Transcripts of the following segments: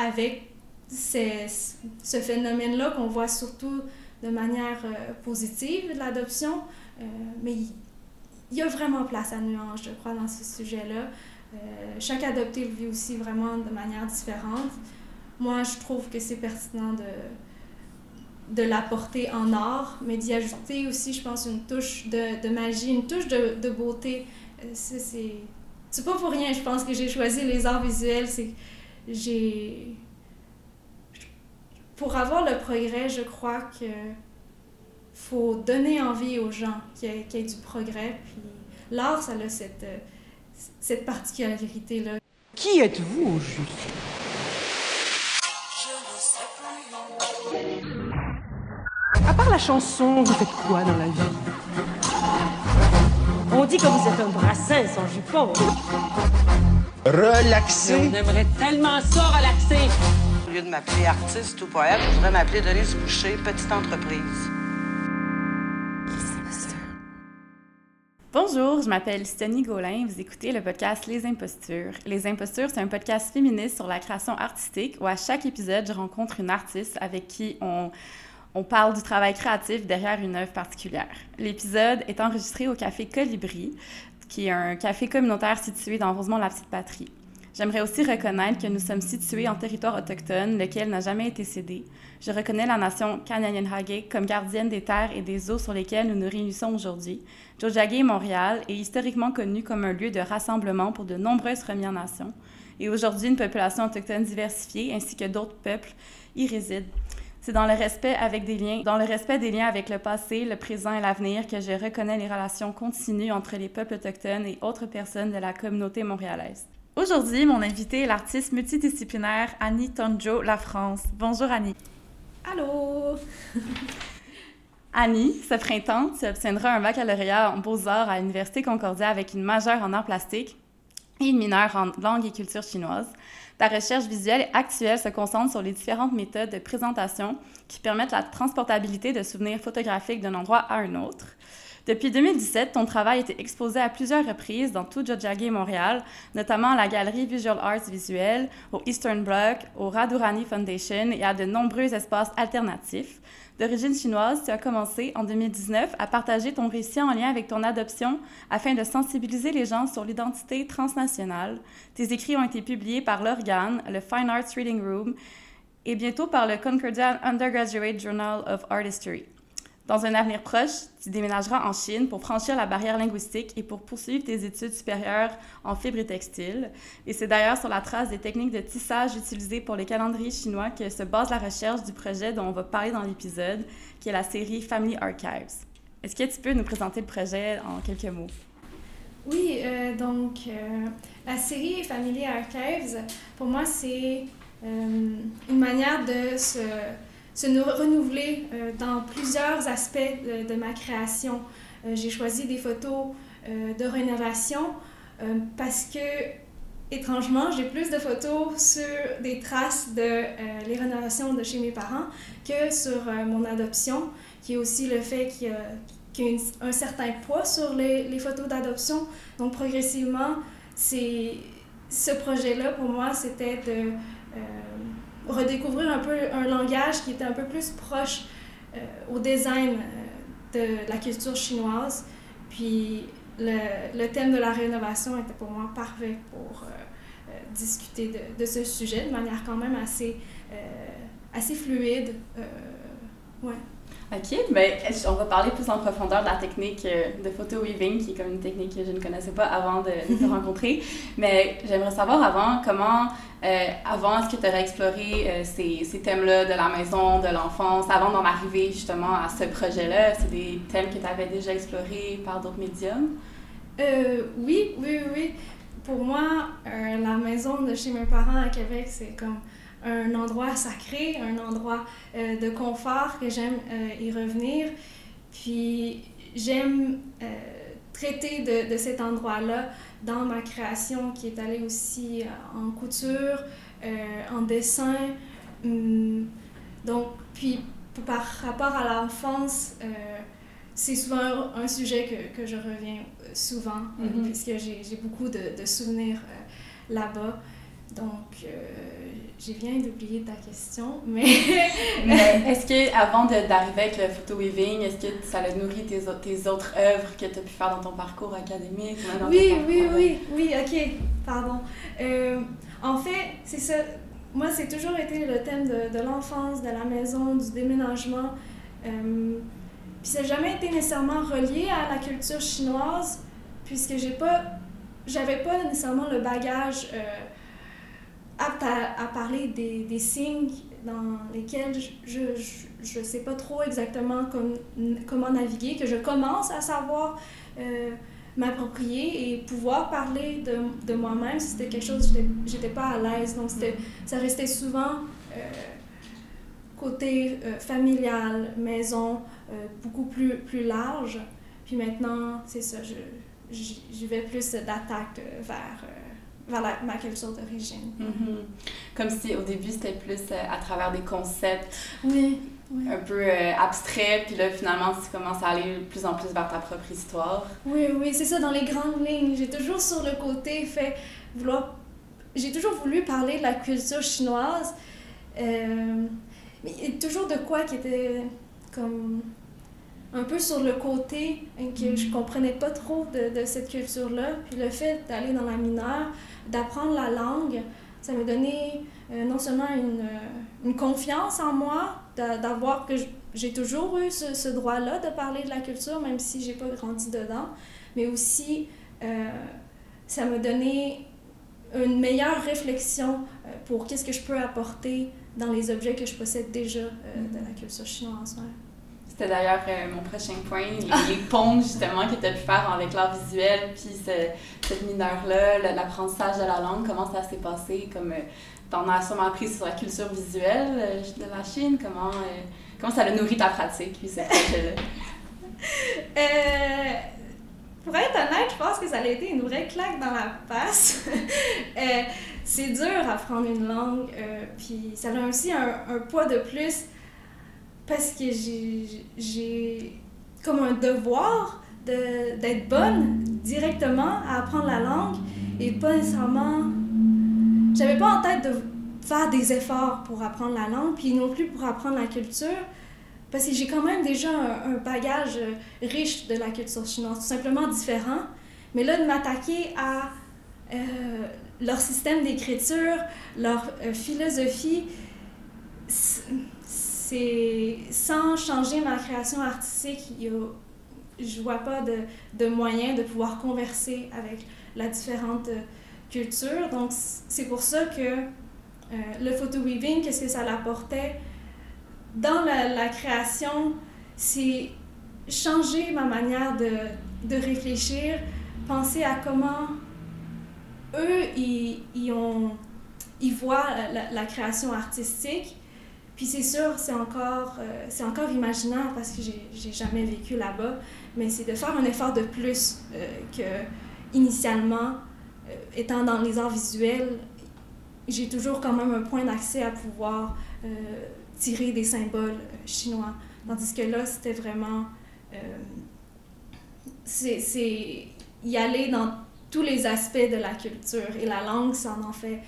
avec ce phénomène-là qu'on voit surtout de manière euh, positive, l'adoption, euh, mais il y, a vraiment place à nuance, je crois, dans ce sujet-là. Euh, chaque adopté le vit aussi vraiment de manière différente. Moi, je trouve que c'est pertinent de, de l'apporter en art, mais d'y ajouter aussi, je pense, une touche de, de magie, une touche de, de beauté. C'est c'est pas pour rien, je pense que j'ai choisi les arts visuels. C'est j'ai pour avoir le progrès, je crois que faut donner envie aux gens qu'il y, ait du progrès. Puis l'art, ça a cette, cette particularité-là. Qui êtes-vous au juste? À part la chanson, vous faites quoi dans la vie? On dit que vous êtes un brassin sans jupon. Relaxer. On aimerait tellement ça, relaxer. Au lieu de m'appeler artiste ou poète, je voudrais m'appeler Denise Boucher, petite entreprise. Bonjour, je m'appelle Stony Gaulin. Vous écoutez le podcast Les Impostures. Les Impostures, c'est un podcast féministe sur la création artistique où à chaque épisode, je rencontre une artiste avec qui on on parle du travail créatif derrière une œuvre particulière. L'épisode est enregistré au Café Colibri, qui est un café communautaire situé dans Rosemont-la-Petite-Patrie. J'aimerais aussi reconnaître que nous sommes situés en territoire autochtone, lequel n'a jamais été cédé. Je reconnais la nation Kanyanyenhage comme gardienne des terres et des eaux sur lesquelles nous nous réunissons aujourd'hui. Jojage Montréal est historiquement connu comme un lieu de rassemblement pour de nombreuses Premières Nations. Et aujourd'hui, une population autochtone diversifiée ainsi que d'autres peuples y résident. C'est dans le respect avec des liens, dans le respect des liens avec le passé, le présent et l'avenir que je reconnais les relations continues entre les peuples autochtones et autres personnes de la communauté montréalaise. Aujourd'hui, mon invité est l'artiste multidisciplinaire Annie Tonjo La France. Bonjour Annie. Allô? Annie, ce printemps, tu obtiendras un baccalauréat en beaux-arts à l'Université Concordia avec une majeure en arts plastiques et une mineure en langue et culture chinoise. Ta recherche visuelle actuelle se concentre sur les différentes méthodes de présentation qui permettent la transportabilité de souvenirs photographiques d'un endroit à un autre. Depuis 2017, ton travail a été exposé à plusieurs reprises dans tout Jojage Montréal, notamment à la galerie Visual Arts Visuelle, au Eastern Bloc, au Radurani Foundation et à de nombreux espaces alternatifs. D'origine chinoise, tu as commencé en 2019 à partager ton récit en lien avec ton adoption afin de sensibiliser les gens sur l'identité transnationale. Tes écrits ont été publiés par l'Organe, le Fine Arts Reading Room et bientôt par le Concordia Undergraduate Journal of Art History. Dans un avenir proche, tu déménageras en Chine pour franchir la barrière linguistique et pour poursuivre tes études supérieures en fibre et textile. Et c'est d'ailleurs sur la trace des techniques de tissage utilisées pour les calendriers chinois que se base la recherche du projet dont on va parler dans l'épisode, qui est la série Family Archives. Est-ce que tu peux nous présenter le projet en quelques mots? Oui, euh, donc euh, la série Family Archives, pour moi, c'est euh, une manière de se se renouveler euh, dans plusieurs aspects de, ma création. Euh, j'ai choisi des photos euh, de rénovation parce que, étrangement, j'ai plus de photos sur des traces de les rénovations de chez mes parents que sur mon adoption, qui est aussi le fait qu'il y a, un certain poids sur les, photos d'adoption. Donc, progressivement, ce projet-là, pour moi, c'était de redécouvrir un peu un langage qui était un peu plus proche euh, au design euh, de la culture chinoise. Puis le, le, thème de la rénovation était pour moi parfait pour euh, discuter de, de, ce sujet de manière quand même assez, assez fluide. ouais. OK, mais ben, on va parler plus en profondeur de la technique de photo weaving, qui est comme une technique que je ne connaissais pas avant de, de te rencontrer. Mais j'aimerais savoir avant comment euh, avant, est-ce que tu aurais exploré euh, ces, ces thèmes-là de la maison, de l'enfance, avant d'en arriver justement à ce projet-là? C'est des thèmes que tu avais déjà explorés par d'autres médiums? Euh, oui, oui, oui. Pour moi, la maison de chez mes parents à Québec, c'est comme un endroit sacré, un endroit de confort que j'aime y revenir. Puis j'aime traiter de, de cet endroit-là dans ma création qui est allée aussi euh, en couture, euh, en dessin. Hum, donc, puis par rapport à l'enfance, euh, c'est souvent un, sujet que, que, je reviens souvent, mm-hmm. puisque j'ai beaucoup de, de souvenirs là-bas. Donc, j'ai bien d'oublier ta question, mais... mais est-ce que avant d'arriver avec le photo weaving, est-ce que ça a nourri tes, tes autres œuvres que tu as pu faire dans ton parcours académique? oui, oui, oui, oui, ok, pardon. Euh, en fait, c'est ça. Moi, c'est toujours été le thème de, de l'enfance, de la maison, du déménagement. Euh, puis ça n'a jamais été nécessairement relié à la culture chinoise, puisque j'ai pas, j'avais pas nécessairement le bagage euh, apte à, parler des, des, signes dans lesquels je ne sais pas trop exactement comme, comment naviguer, que je commence à savoir euh, m'approprier et pouvoir parler de, de moi-même si c'était quelque chose que j'étais pas à l'aise. Donc ça restait souvent euh, côté euh, familial, maison, beaucoup plus, plus large. Puis maintenant, c'est ça, je, j'y vais plus d'attaque euh, vers, ma culture d'origine. Mm-hmm. Comme si au début, c'était plus à travers des concepts. Oui. un peu abstraits, puis là, finalement, tu commences à aller de plus en plus vers ta propre histoire. Oui, oui, c'est ça, dans les grandes lignes. J'ai toujours sur le côté fait vouloir... J'ai toujours voulu parler de la culture chinoise, euh, mais toujours de quoi qui était comme un peu sur le côté que je comprenais pas trop de, de cette culture-là. Puis le fait d'aller dans la mineure, d'apprendre la langue, ça m'a donné euh, non seulement une, euh, une, confiance en moi, d'avoir que j'ai toujours eu ce, ce droit-là de parler de la culture, même si j'ai pas grandi dedans, mais aussi euh, ça m'a donné une meilleure réflexion pour qu'est-ce que je peux apporter dans les objets que je possède déjà euh, de la culture chinoise. Ouais. C'était d'ailleurs euh, mon prochain point, les, ponts justement que tu as pu faire avec l'art visuel, puis ce, cette mineure-là, l'apprentissage de la langue, comment ça s'est passé, comme tu en as sûrement appris sur la culture visuelle de la Chine, comment, comment ça a nourri ta pratique, puis ce projet-là? pour être honnête, je pense que ça a été une vraie claque dans la face. euh, c'est dur apprendre une langue, euh, puis ça a aussi un, un, poids de plus parce que j'ai comme un devoir d'être bonne directement à apprendre la langue et pas nécessairement. J'avais pas en tête de faire des efforts pour apprendre la langue, puis non plus pour apprendre la culture. Parce que j'ai quand même déjà un, bagage riche de la culture chinoise, tout simplement différent. Mais là, de m'attaquer à euh, leur système d'écriture, leur euh, philosophie, c'est sans changer ma création artistique, il y je vois pas de, de moyen de pouvoir converser avec la différente culture. Donc, c'est pour ça que euh, le photo weaving, qu'est-ce que ça l'apportait? dans la, création, c'est changer ma manière de, réfléchir, penser à comment eux, ils, voient la création artistique. Puis c'est sûr, c'est encore, euh, c'est encore imaginaire parce que j'ai jamais vécu là-bas, mais c'est de faire un effort de plus euh, que initialement, euh, étant dans les arts visuels, j'ai toujours quand même un point d'accès à pouvoir euh, tirer des symboles chinois. Tandis que là, c'était vraiment. C'est y aller dans tous les aspects de la culture. Et la langue, ça en, en fait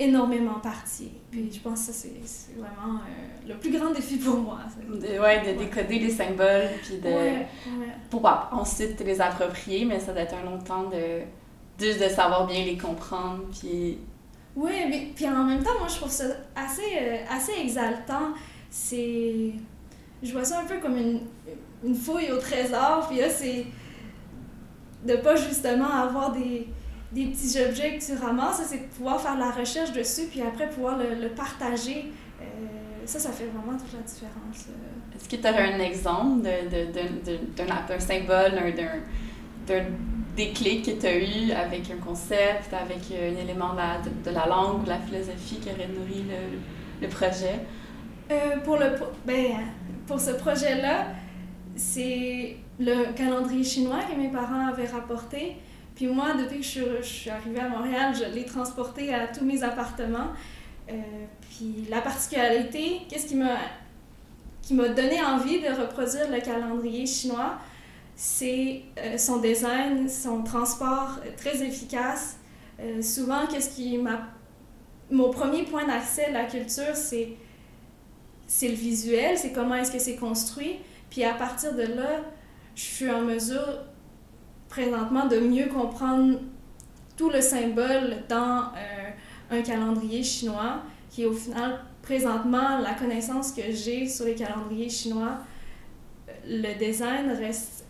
énormément partie. Puis je pense que ça, c'est vraiment euh, le plus grand défi pour moi. De, ouais, de décoder les symboles, puis de... Ouais, ouais. Pour ensuite les approprier, mais ça doit être un long temps de... Juste de savoir bien les comprendre, puis oui, mais puis en même temps, moi, je trouve ça assez, euh, assez exaltant. C'est... Je vois ça un peu comme une, une fouille au trésor, puis là, c'est de pas justement avoir des, des petits objets que tu ramasses, c'est de pouvoir faire la recherche dessus, puis après pouvoir le, le partager. Euh, ça, ça fait vraiment toute la différence. Euh. Est-ce que tu aurais un exemple d'un symbole, d'un déclic que tu as eu avec un concept, avec un élément de la, de, de la langue ou la philosophie qui aurait nourri le, le projet? Euh, pour, le, ben, pour ce projet-là, c'est le calendrier chinois que mes parents avaient rapporté. Puis moi, depuis que je suis, arrivée à Montréal, je l'ai transporté à tous mes appartements. Euh, puis la particularité, qu'est-ce qui m'a qui m'a donné envie de reproduire le calendrier chinois, c'est euh, son design, son transport très efficace. Euh, souvent, qu'est-ce qui m'a mon premier point d'accès à la culture, c'est c'est le visuel, c'est comment est-ce que c'est construit. Puis à partir de là, je suis en mesure présentement de mieux comprendre tout le symbole dans euh, un calendrier chinois, qui est au final présentement la connaissance que j'ai sur les calendriers chinois. Le design reste,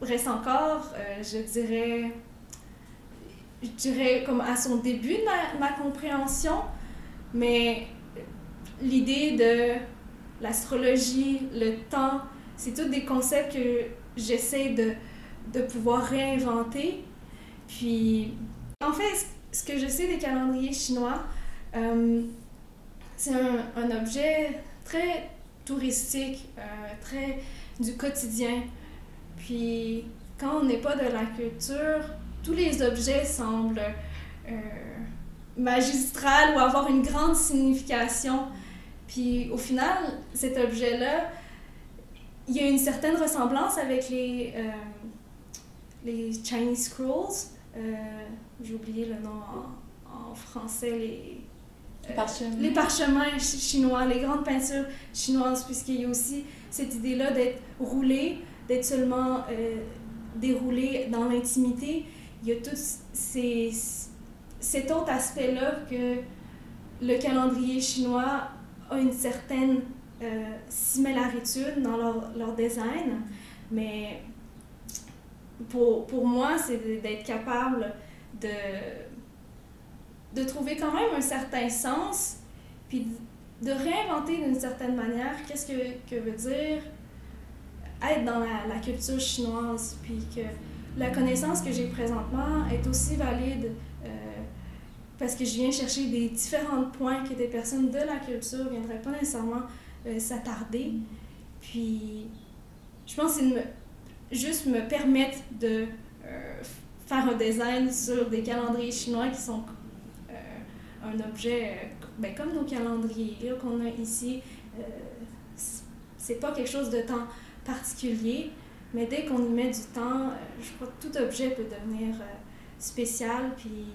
reste encore, euh, je dirais, je dirais comme à son début de ma, ma compréhension, mais l'idée de l'astrologie, le temps, c'est tous des concepts que j'essaie de, de pouvoir réinventer. Puis, en fait, ce que je sais des calendriers chinois, euh, c'est un, un, objet très touristique, euh, très du quotidien. Puis, quand on n'est pas de la culture, tous les objets semblent euh, magistrales ou avoir une grande signification. Puis au final, cet objet-là, il y a une certaine ressemblance avec les, euh, les Chinese Scrolls. Euh, J'ai oublié le nom en, en français, les, parchemins. les parchemins chinois, les grandes peintures chinoises, puisqu'il y a aussi cette idée-là d'être roulé, d'être seulement euh, déroulé dans l'intimité. Il y a tout ces, cet autre aspect-là que le calendrier chinois a une certaine euh, similarité dans leur, leur, design, mais pour, pour moi, c'est d'être capable de, de trouver quand même un certain sens, puis de réinventer d'une certaine manière qu'est-ce que, que veut dire être dans la, la, culture chinoise, puis que la connaissance que j'ai présentement est aussi valide euh, parce que je viens chercher des différents points que des personnes de la culture ne viendraient pas nécessairement euh, s'attarder. Puis, je pense que c'est juste me permettre de euh, faire un design sur des calendriers chinois qui sont euh, un objet ben, comme nos calendriers qu'on a ici. c'est pas quelque chose de temps particulier, mais dès qu'on y met du temps, je crois que tout objet peut devenir spécial. Puis,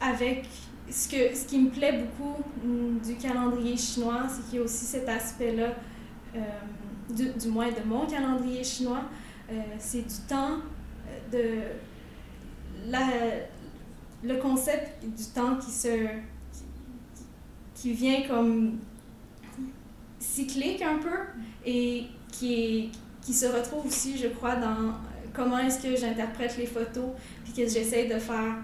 avec ce, qui me plaît beaucoup mm, du calendrier chinois, c'est qu'il y a aussi cet aspect-là, euh, du, du, moins de mon calendrier chinois, euh, c'est du temps, euh, de la, le concept du temps qui se qui, qui vient comme cyclique un peu et qui, est, qui se retrouve aussi, je crois, dans comment est-ce que j'interprète les photos, puis que j'essaie de faire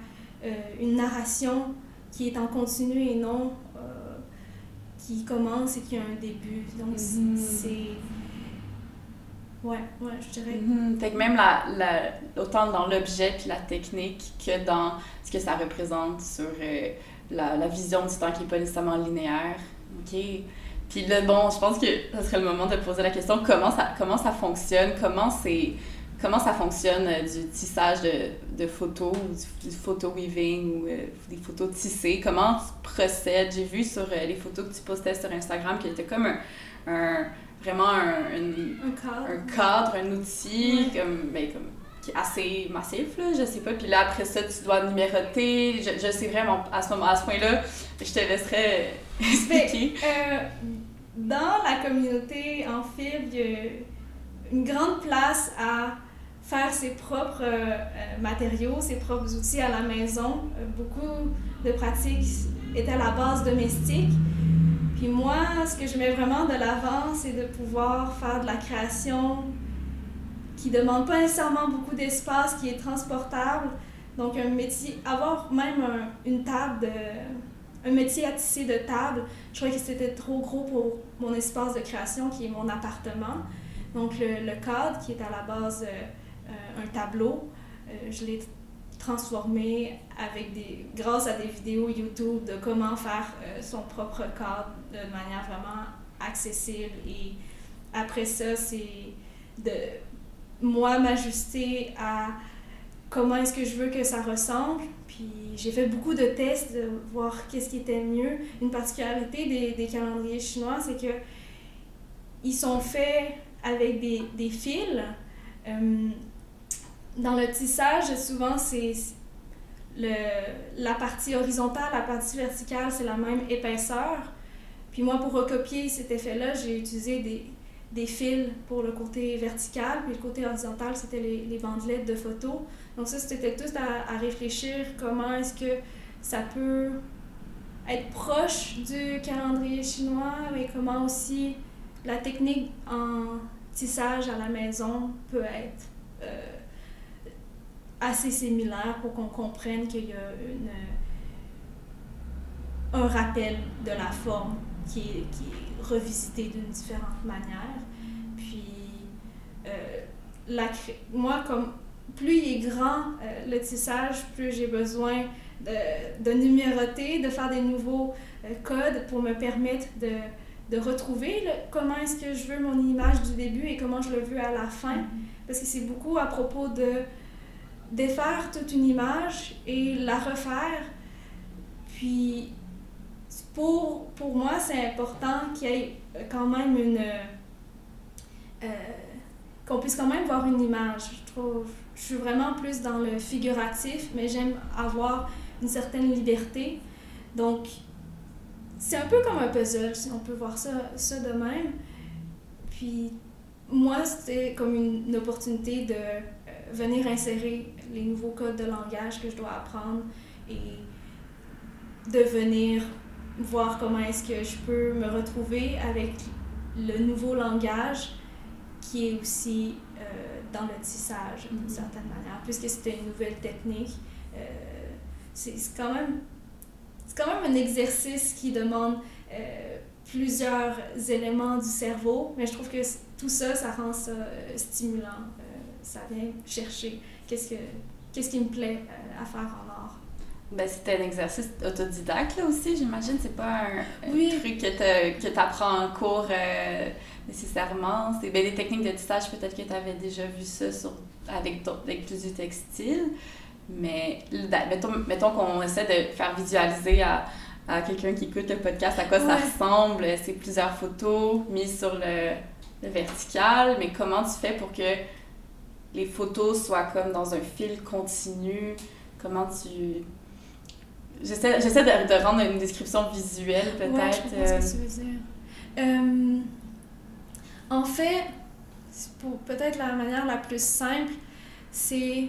euh, une narration qui est en continu et non euh, qui commence et qui a un début. Donc, mm -hmm. c'est. Ouais, ouais, je dirais. Mm -hmm. Même la, la, autant dans l'objet puis la technique que dans ce que ça représente sur euh, la, vision du temps qui n'est pas nécessairement linéaire. OK? Puis là, bon, je pense que ce serait le moment de poser la question comment ça, comment ça fonctionne, comment c'est comment ça fonctionne euh, du tissage de, de photos du, photo weaving ou euh, des photos tissées? Comment tu procèdes? J'ai vu sur les photos que tu postais sur Instagram qu'il était comme un vraiment un, cadre. un, cadre. un outil comme, ben, comme qui est assez massif, là, je sais pas. Puis là, après ça, tu dois numéroter. Je, je sais vraiment, à ce, moment, à ce point-là, je te laisserai expliquer. euh, dans la communauté en fil, il y a une grande place à faire ses propres euh, matériaux, ses propres outils à la maison. Euh, beaucoup de pratiques étaient à la base domestique. Puis moi, ce que je mets vraiment de l'avant, c'est de pouvoir faire de la création qui demande pas nécessairement beaucoup d'espace, qui est transportable. Donc un métier, avoir même un, une table de, un métier à tisser de table, je croyais que c'était trop gros pour mon espace de création qui est mon appartement. Donc le, le cadre qui est à la base euh, un tableau, euh, je l'ai transformé avec des, grâce à des vidéos YouTube de comment faire euh, son propre cadre de manière vraiment accessible. Et après ça, c'est de moi m'ajuster à comment est-ce que je veux que ça ressemble. Puis j'ai fait beaucoup de tests de voir qu'est-ce qui était mieux. Une particularité des, des calendriers chinois, c'est que ils sont faits avec des, des fils. Euh, dans le tissage, souvent, c'est la partie horizontale, la partie verticale, c'est la même épaisseur. Puis moi, pour recopier cet effet-là, j'ai utilisé des, des fils pour le côté vertical, puis le côté horizontal, c'était les, les bandelettes de photos. Donc ça, c'était tout à, à réfléchir comment est-ce que ça peut être proche du calendrier chinois, mais comment aussi la technique en tissage à la maison peut être euh, assez similaire pour qu'on comprenne qu'il y a un rappel de la forme qui est, qui revisité d'une différente manière. Puis, euh, la, moi, comme plus il est grand euh, le tissage, plus j'ai besoin de, de, numéroter, de faire des nouveaux euh, codes pour me permettre de, de retrouver comment est-ce que je veux mon image du début et comment je le veux à la fin. Parce que c'est beaucoup à propos de défaire toute une image et la refaire. Puis, pour, pour moi, c'est important qu'il y ait quand même une... Euh, qu'on puisse quand même voir une image. Je trouve, je suis vraiment plus dans le figuratif, mais j'aime avoir une certaine liberté. Donc, c'est un peu comme un puzzle, si on peut voir ça, ça de même. Puis, moi, c'était comme une, opportunité de euh, venir insérer les nouveaux codes de langage que je dois apprendre et de venir voir comment est-ce que je peux me retrouver avec le nouveau langage qui est aussi euh, dans le tissage d'une mm -hmm. certaine manière, puisque c'était une nouvelle technique. Euh, c'est quand même c'est quand même un exercice qui demande euh, plusieurs éléments du cerveau, mais je trouve que tout ça, ça rend ça stimulant. Ça vient chercher qu'est-ce que qu'est-ce qui me plaît à faire en art? Ben, c'était un exercice autodidacte là aussi, j'imagine. C'est pas un, oui. un, truc que tu apprends en cours euh, nécessairement. C'est ben, des techniques de tissage, peut-être que tu avais déjà vu ça sur, avec, avec plus du textile. Mais mettons, mettons qu'on essaie de faire visualiser à, à quelqu'un qui écoute le podcast à quoi ouais. ça ressemble. C'est plusieurs photos mises sur le, le, vertical, mais comment tu fais pour que les photos soient comme dans un fil continu? Comment tu... J'essaie, j'essaie de, de, rendre une description visuelle, peut-être. Ouais, ce que tu veux dire. Euh, en fait, pour peut-être la manière la plus simple, c'est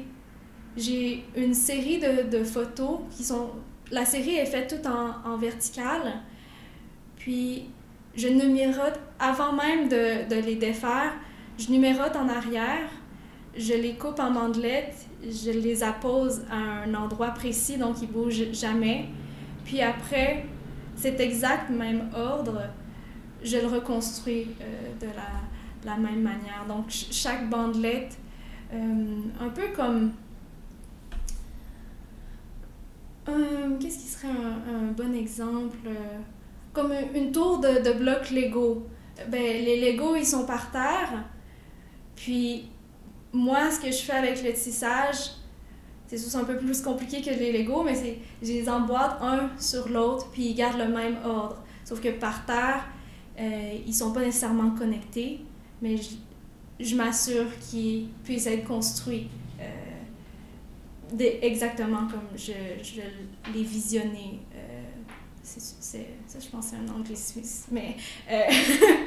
j'ai une série de, de, photos qui sont... La série est faite toute en, en verticale. Puis, je numérote, avant même de, de, les défaire, je numérote en arrière, je les coupe en bandelettes, je les appose à un endroit précis, donc ils bougent jamais. Puis après, cet exact même ordre, je le reconstruis euh, de la, la, même manière. Donc, chaque bandelette, euh, un peu comme Euh, Qu'est-ce qui serait un, un, bon exemple? Comme une tour de, de blocs Lego. Ben, les Lego, ils sont par terre. Puis, moi, ce que je fais avec le tissage, c'est un peu plus compliqué que les Lego, mais c'est je les emboîte un sur l'autre, puis ils gardent le même ordre. Sauf que par terre, euh, ils sont pas nécessairement connectés, mais je, m'assure qu'ils puissent être construits des, exactement comme je, je l'ai visionné. Euh, ça, je pense, c'est un anglicisme. Mais euh,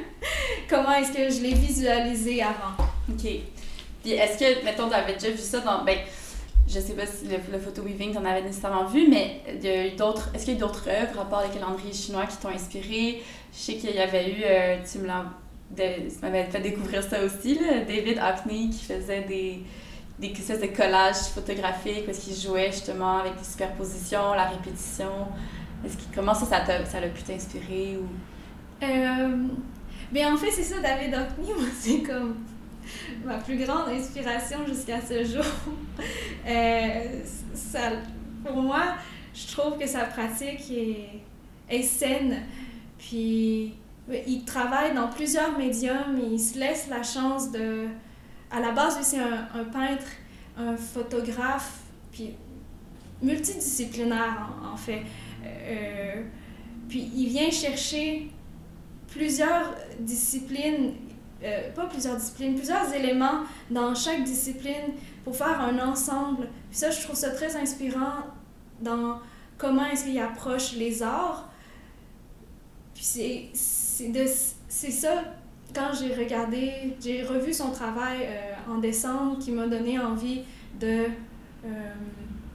comment est-ce que je l'ai visualisé avant? OK. Puis est-ce que, mettons, tu avais déjà vu ça dans. Ben, je sais pas si le, photo weaving, tu en avais nécessairement vu, mais il y a eu d'autres. Est-ce qu'il y a eu d'autres œuvres à part les calendriers chinois qui t'ont inspiré? Je sais qu'il y avait eu. Euh, tu m'avais fait découvrir ça aussi, là, David Hockney qui faisait des des espèces de collages photographiques où est-ce qu'ils jouaient justement avec des superpositions, la répétition. Est-ce comment ça, ça, t'a, ça l'a pu t'inspirer ou... Euh, ben en fait, c'est ça, David Hockney, moi, c'est comme ma plus grande inspiration jusqu'à ce jour. euh, ça, pour moi, je trouve que sa pratique est, saine. Puis, il travaille dans plusieurs médiums, il se laisse la chance de à la base, c'est un, peintre, un photographe, puis multidisciplinaire en, fait. Euh, puis il vient chercher plusieurs disciplines, euh, pas plusieurs disciplines, plusieurs éléments dans chaque discipline pour faire un ensemble. Puis ça, je trouve ça très inspirant dans comment est-ce qu'ils approchent les arts. Puis c'est ça, quand j'ai regardé, j'ai revu son travail euh, en décembre qui m'a donné envie de euh,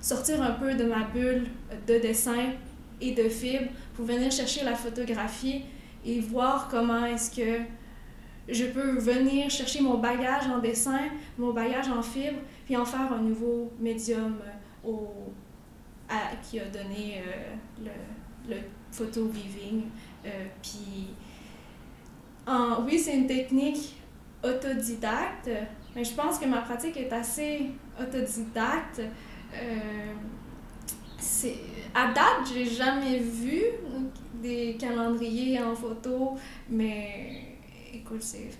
sortir un peu de ma bulle de dessin et de fibre pour venir chercher la photographie et voir comment est-ce que je peux venir chercher mon bagage en dessin, mon bagage en fibre, puis en faire un nouveau médium euh, au, qui a donné euh, le, le photo weaving. Euh, puis, en, oui, c'est une technique autodidacte, mais je pense que ma pratique est assez autodidacte. c'est à date, j'ai jamais vu des calendriers en photo, mais écoute, c'est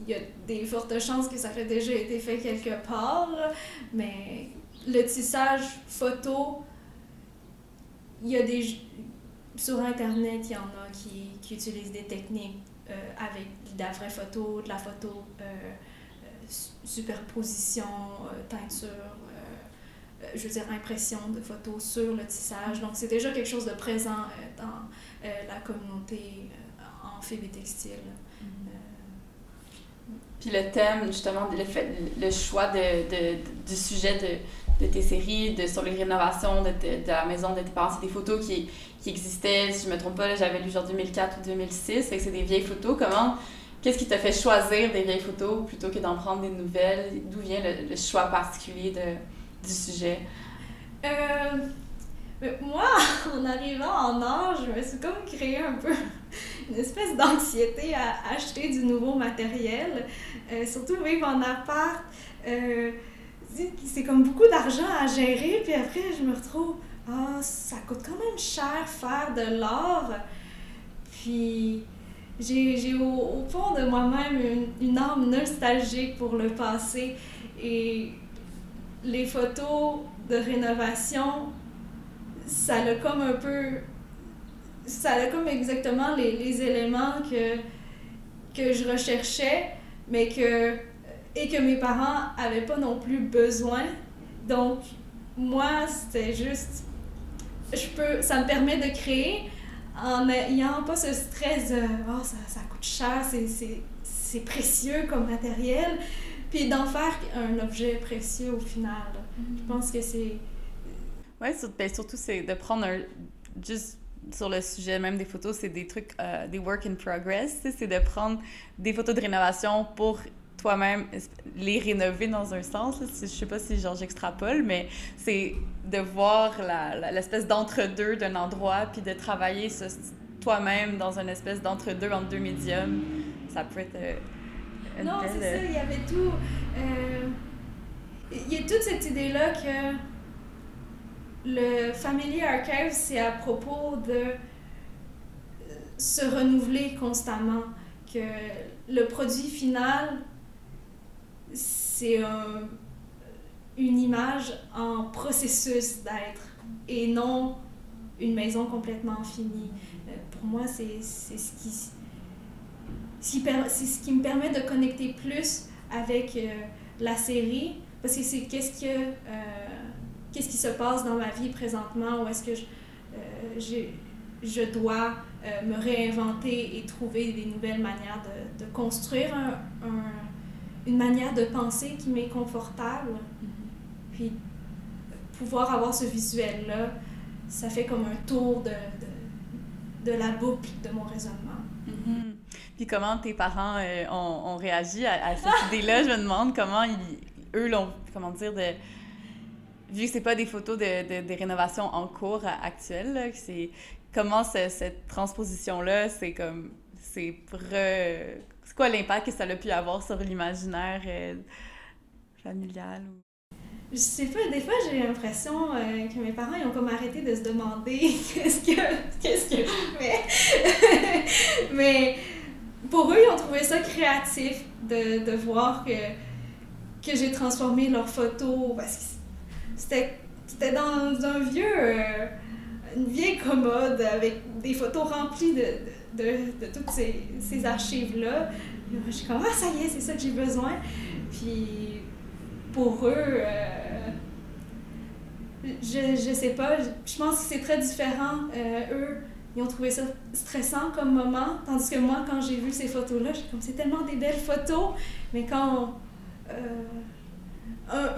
il y a des fortes chances que ça ait déjà été fait quelque part, mais le tissage photo, il y a des. Sur Internet, il y en a qui, qui utilisent des techniques euh, avec de la vraie photo, de la photo euh, superposition, euh, teinture, je veux dire, impression de photos sur le tissage. Donc, c'est déjà quelque chose de présent dans la communauté en fibre textile. Puis le thème, justement, le, le choix de, de, du sujet de, de, tes séries, de, sur les rénovations de, de, la maison de tes parents, c'est des photos qui, qui existaient, si je me trompe pas, j'avais lu genre 2004 ou 2006, fait que c'est des vieilles photos. Comment, qu'est-ce qui t'a fait choisir des vieilles photos plutôt que d'en prendre des nouvelles? D'où vient le, choix particulier du sujet? Euh, moi, en arrivant en âge, je me suis comme créé un peu une espèce d'anxiété à acheter du nouveau matériel. Euh, surtout vivre en appart, euh, c'est comme beaucoup d'argent à gérer, puis après je me retrouve, ah, ça coûte quand même cher faire de l'art. Puis j'ai au, au, fond de moi-même une, une nostalgique pour le passé et les photos de rénovation ça a comme un peu. Ça a comme exactement les, les éléments que, que je recherchais, mais que. et que mes parents n'avaient pas non plus besoin. Donc, moi, c'était juste. Je peux, ça me permet de créer en n'ayant pas ce stress de oh, ça, ça coûte cher, c'est précieux comme matériel, puis d'en faire un objet précieux au final. Je pense que c'est oui, ben, surtout, c'est de prendre un. Juste sur le sujet même des photos, c'est des trucs, euh, des work in progress. C'est de prendre des photos de rénovation pour toi-même les rénover dans un sens. Là. Je sais pas si genre j'extrapole, mais c'est de voir l'espèce d'entre-deux d'un endroit, puis de travailler toi-même dans une espèce d'entre-deux entre deux médiums. Ça peut être. Euh, non, c'est ça, il y avait tout. Euh, il y a toute cette idée-là que le Family Archive, c'est à propos de euh, se renouveler constamment, que le produit final, c'est un, une image en processus d'être et non une maison complètement finie. Euh, pour moi, c'est ce qui, ce qui me permet de connecter plus avec euh, la série, parce que c'est qu'est-ce que qu'est-ce qui se passe dans ma vie présentement, où est-ce que je, euh, je dois euh, me réinventer et trouver des nouvelles manières de, de construire un, une manière de penser qui m'est confortable. Mm-hmm. Puis pouvoir avoir ce visuel-là, ça fait comme un tour de, de, de la boucle de mon raisonnement. Mm-hmm. Puis comment tes parents euh, ont, ont, réagi à, à cette idée-là? Je me demande comment ils, eux l'ont, comment dire, de vu que c'est pas des photos de, de, des rénovations en cours actuelles, c'est comment cette transposition-là, c'est comme c'est quoi l'impact que ça a pu avoir sur l'imaginaire euh, familial Je sais pas, des fois j'ai l'impression euh, que mes parents ils ont comme arrêté de se demander qu'est-ce que qu'est-ce que je. Mais pour eux, ils ont trouvé ça créatif de, de voir que que j'ai transformé leurs photos parce que c'était dans un vieux. Euh, une vieille commode avec des photos remplies de, de, de, toutes ces, ces archives-là. Je suis comme, ah, ça y est, c'est ça que j'ai besoin. Puis, pour eux, euh, je, je sais pas. Je, pense que c'est très différent. Euh, eux, ils ont trouvé ça stressant comme moment, tandis que moi, quand j'ai vu ces photos-là, j'étais comme c'est tellement des belles photos, mais quand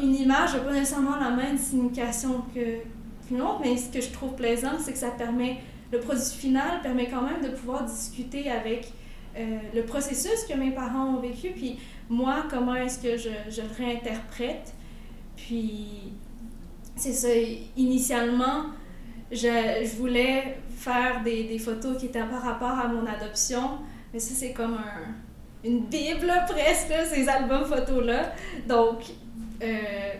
une image n'a pas nécessairement la même signification qu'une autre, mais ce que je trouve plaisant, c'est que ça permet, le produit final permet quand même de pouvoir discuter avec euh, le processus que mes parents ont vécu, puis moi, comment est-ce que je, le réinterprète. Puis, c'est ça, initialement, je, voulais faire des, des, photos qui étaient par rapport à mon adoption, mais ça, c'est comme un, une bible presque, ces albums photos-là. Donc, euh,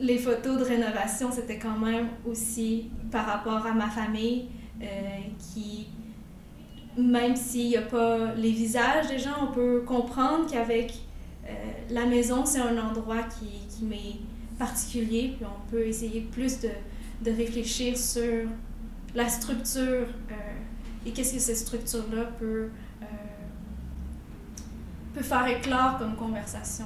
les photos de rénovation, c'était quand même aussi par rapport à ma famille euh, qui, même s'il n'y a pas les visages des gens, on peut comprendre qu'avec euh, la maison, c'est un endroit qui, qui m'est particulier, puis on peut essayer plus de, de réfléchir sur la structure et qu'est-ce que cette structure-là peut, peut faire éclore comme conversation.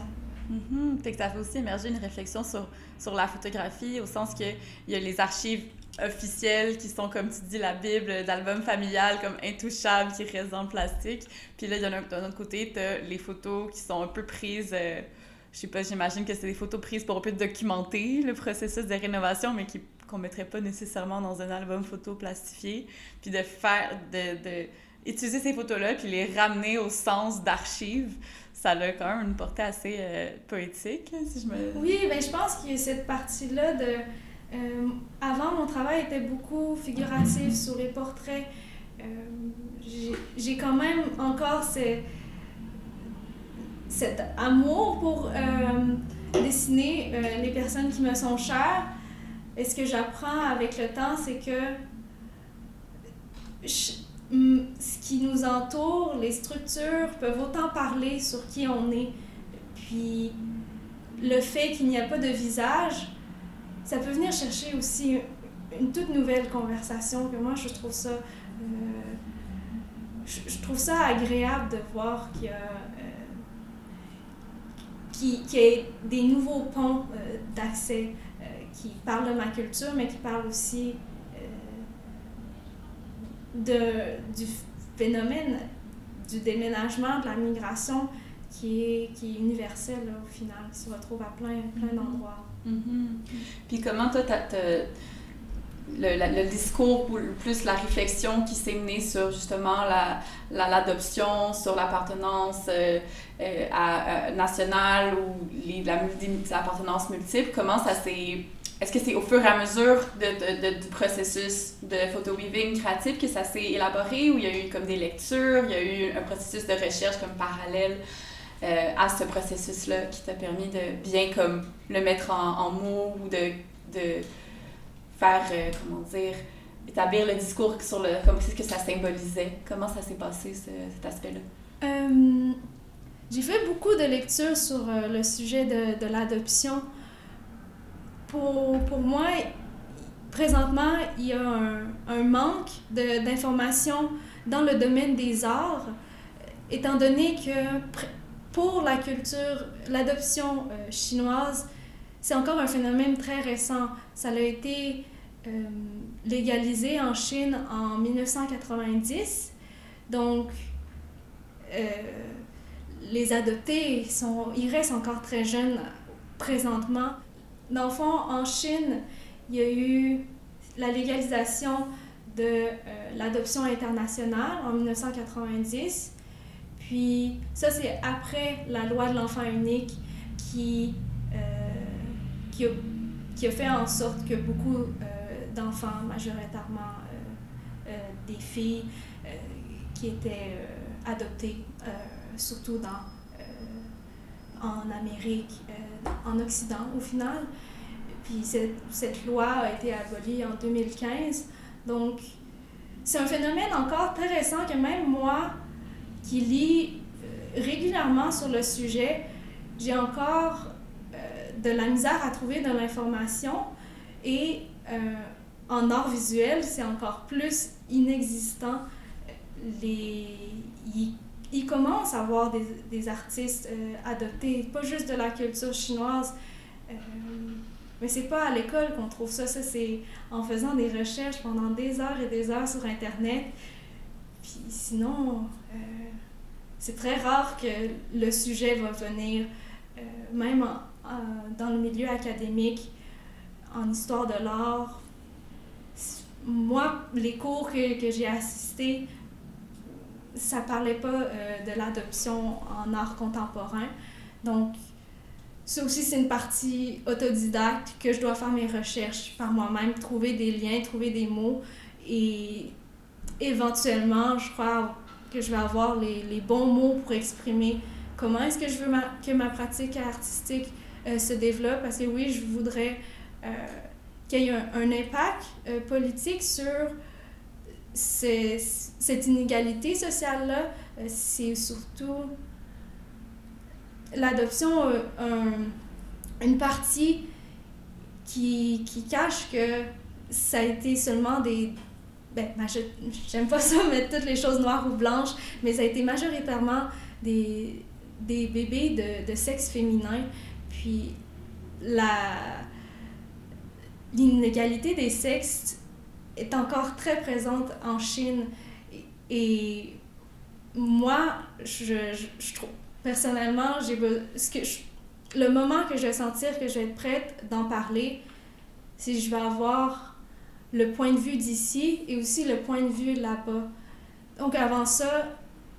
Mm -hmm. Fait que ça fait aussi émerger une réflexion sur, sur la photographie, au sens qu'il y a les archives officielles qui sont, comme tu dis, la Bible d'album familial, comme intouchables, qui restent dans le plastique. Puis là, d'un autre côté, tu as les photos qui sont un peu prises. Euh, je sais pas, j'imagine que c'est des photos prises pour un peu documenter le processus de rénovation, mais qu'on mettrait pas nécessairement dans un album photo plastifié. Puis de faire, de, de ces photos-là, puis les ramener au sens d'archives ça a quand même une portée assez euh, poétique, si je me... Oui, ben je pense que cette partie-là de... Euh, avant, mon travail était beaucoup figuratif sur les portraits. Euh, J'ai quand même encore ce, cet amour pour euh, dessiner les personnes qui me sont chères. Et ce que j'apprends avec le temps, c'est que ce qui nous entoure, les structures peuvent autant parler sur qui on est. Puis le fait qu'il n'y a pas de visage, ça peut venir chercher aussi une toute nouvelle conversation que moi je trouve ça euh, je, trouve ça agréable de voir qu'il y a euh, qu'il y ait des nouveaux ponts euh, d'accès qui parlent de ma culture mais qui parlent aussi de, du phénomène du déménagement, de la migration qui est, qui est universel là, au final, qui se retrouve à plein, plein mm -hmm. d'endroits. Mm -hmm. Puis comment toi, le, la, le, discours ou plus la réflexion qui s'est menée sur justement l'adoption, la, sur l'appartenance euh, euh, à, nationale ou les, la, l'appartenance multiple, comment ça s'est est-ce que c'est au fur et à mesure du processus de photo-weaving créatif que ça s'est élaboré ou il y a eu comme des lectures, il y a eu un processus de recherche comme parallèle euh, à ce processus-là qui t'a permis de bien comme le mettre en, mots ou de, faire, euh, comment dire, établir le discours sur le, comme ce que ça symbolisait? Comment ça s'est passé ce, cet aspect-là? Euh, j'ai fait beaucoup de lectures sur le sujet de l'adoption pour, pour moi, présentement, il y a un, un manque d'informations dans le domaine des arts, étant donné que pour la culture, l'adoption euh, chinoise, c'est encore un phénomène très récent. Ça a été euh, légalisé en Chine en 1990. Donc, euh, les adoptés, sont, ils restent encore très jeunes présentement. Dans le fond, en Chine, il y a eu la légalisation de euh, l'adoption internationale en 1990. Puis ça, c'est après la loi de l'enfant unique qui, euh, a, fait en sorte que beaucoup euh, d'enfants, majoritairement des filles, qui étaient adoptées, surtout dans, en Amérique, en Occident au final. Puis cette, cette, loi a été abolie en 2015. Donc, c'est un phénomène encore très récent que même moi, qui lis euh, régulièrement sur le sujet, j'ai encore euh, de la misère à trouver de l'information. Et euh, en art visuel, c'est encore plus inexistant. Les, il commence à avoir des, des artistes adoptés, pas juste de la culture chinoise, Mais c'est pas à l'école qu'on trouve ça, ça c'est en faisant des recherches pendant des heures et des heures sur Internet. Puis sinon, euh, c'est très rare que le sujet va venir, euh, même dans le milieu académique, en histoire de l'art. Moi, les cours que, que j'ai assistés, ça parlait pas euh, de l'adoption en art contemporain. Donc, ça aussi, c'est une partie autodidacte que je dois faire mes recherches par moi-même, trouver des liens, trouver des mots. Et éventuellement, je crois que je vais avoir les, les bons mots pour exprimer comment est-ce que je veux que ma pratique artistique euh, se développe. Parce que oui, je voudrais euh, qu'il y ait un, un impact politique sur cette inégalité sociale-là, euh, c'est surtout l'adoption, euh, une partie qui, qui, cache que ça a été seulement des... Ben, j'aime pas ça mettre toutes les choses noires ou blanches, mais ça a été majoritairement des, des bébés de, de sexe féminin. Puis l'inégalité des sexes est encore très présente en Chine. Et, moi, je, je, trouve, personnellement, j'ai ce que le moment que je vais sentir que je vais être prête d'en parler, c'est je vais avoir le point de vue d'ici et aussi le point de vue là-bas. Donc avant ça,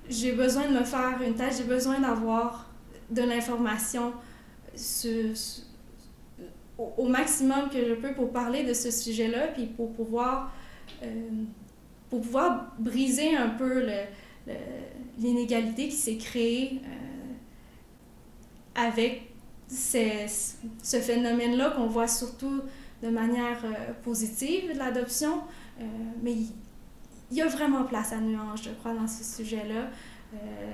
j'ai besoin de me faire une tâche, j'ai besoin d'avoir de l'information au, maximum que je peux pour parler de ce sujet-là, puis pour pouvoir, euh, pour pouvoir briser un peu l'inégalité qui s'est créée euh, avec ce phénomène-là qu'on voit surtout de manière euh, positive, l'adoption. mais il y a vraiment place à nuance, je crois, dans ce sujet-là.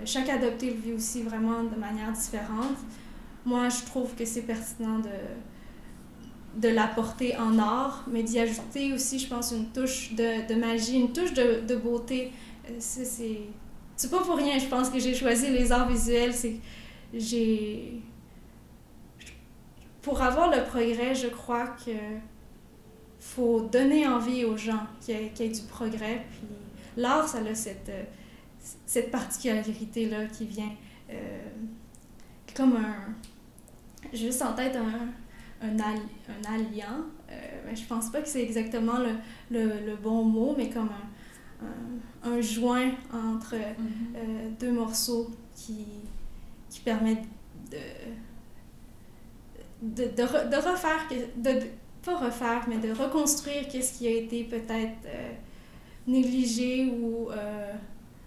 chaque adopté le vit aussi vraiment de manière différente. Moi, je trouve que c'est pertinent de, de l'apporter en art, mais d'y ajouter aussi, je pense, une touche de, de magie, une touche de, de beauté. Euh, c'est, pas pour rien, je pense, que j'ai choisi les arts visuels. C'est j'ai pour avoir le progrès, je crois que faut donner envie aux gens qu'il y ait, ait du progrès. Puis l'art, ça a cette, cette particularité-là qui vient euh, comme un... Juste en tête un, un, un alliant. Euh, mais je pense pas que c'est exactement le, le, le, bon mot, mais comme un, un, joint entre mm-hmm. euh, deux morceaux qui, qui permettent de, de, de, de refaire, de, pas refaire, mais de reconstruire qu'est-ce qui a été peut-être euh, négligé ou euh,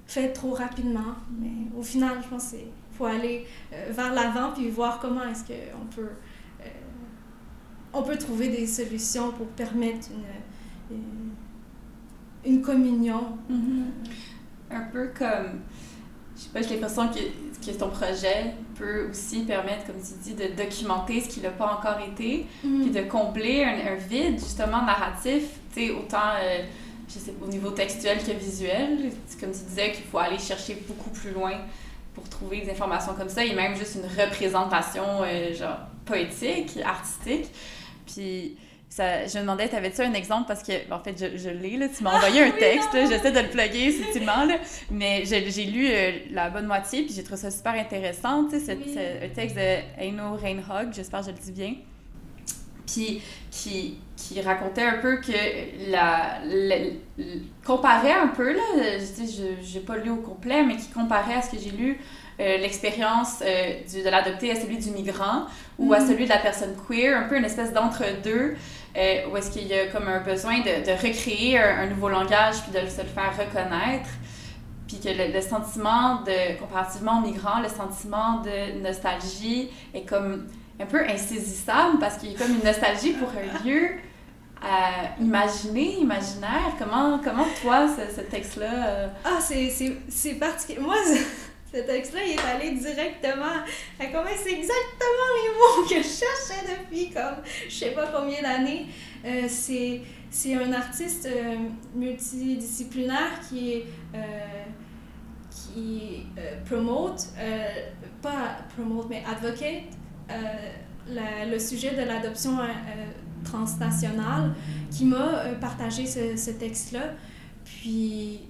fait trop rapidement. Mais au final, je pense qu'il faut aller vers l'avant puis voir comment est-ce qu'on peut on peut trouver des solutions pour permettre une, une, communion. Mm-hmm. Un peu comme, je sais pas, j'ai l'impression que, que ton projet peut aussi permettre, comme tu dis, de documenter ce qui n'a pas encore été, mm-hmm. puis de combler un, vide, justement, narratif, tu sais, autant, euh, je sais au niveau textuel que visuel. Comme tu disais, qu'il faut aller chercher beaucoup plus loin pour trouver des informations comme ça, et même juste une représentation, euh, genre, poétique, artistique. Puis ça, je me demandais, t'avais-tu un exemple? Parce que, en fait, je, je l'ai, là. Tu m'as envoyé un texte, j'essaie de le plugger subtilement, là. Mais j'ai lu euh, la bonne moitié, puis j'ai trouvé ça super intéressant, tu sais. C'est un texte de Eino Reinhog, j'espère que je le dis bien. Puis qui, qui racontait un peu que la, comparait un peu, là, je n'ai pas lu au complet, mais qui comparait à ce que j'ai lu euh, l'expérience euh, de l'adopté à celui du migrant ou à mm. celui de la personne queer, un peu une espèce d'entre-deux, euh, où est-ce qu'il y a comme un besoin de, de recréer un, nouveau langage puis de se le faire reconnaître. Puis que le, sentiment de, comparativement au migrant, le sentiment de nostalgie est comme un peu insaisissable parce qu'il y a comme une nostalgie pour un lieu à imaginer, imaginaire. Comment, comment toi, ce, texte-là... Ah, c'est particulier. Moi, ce texte-là, il est allé directement. Fait comme c'est exactement les mots que je cherchais depuis comme je sais pas combien d'années. Euh, c'est, c'est un artiste euh, multidisciplinaire qui. Euh, qui promote, pas promote, mais advocate le sujet de l'adoption transnationale qui m'a partagé ce, ce texte-là. Puis,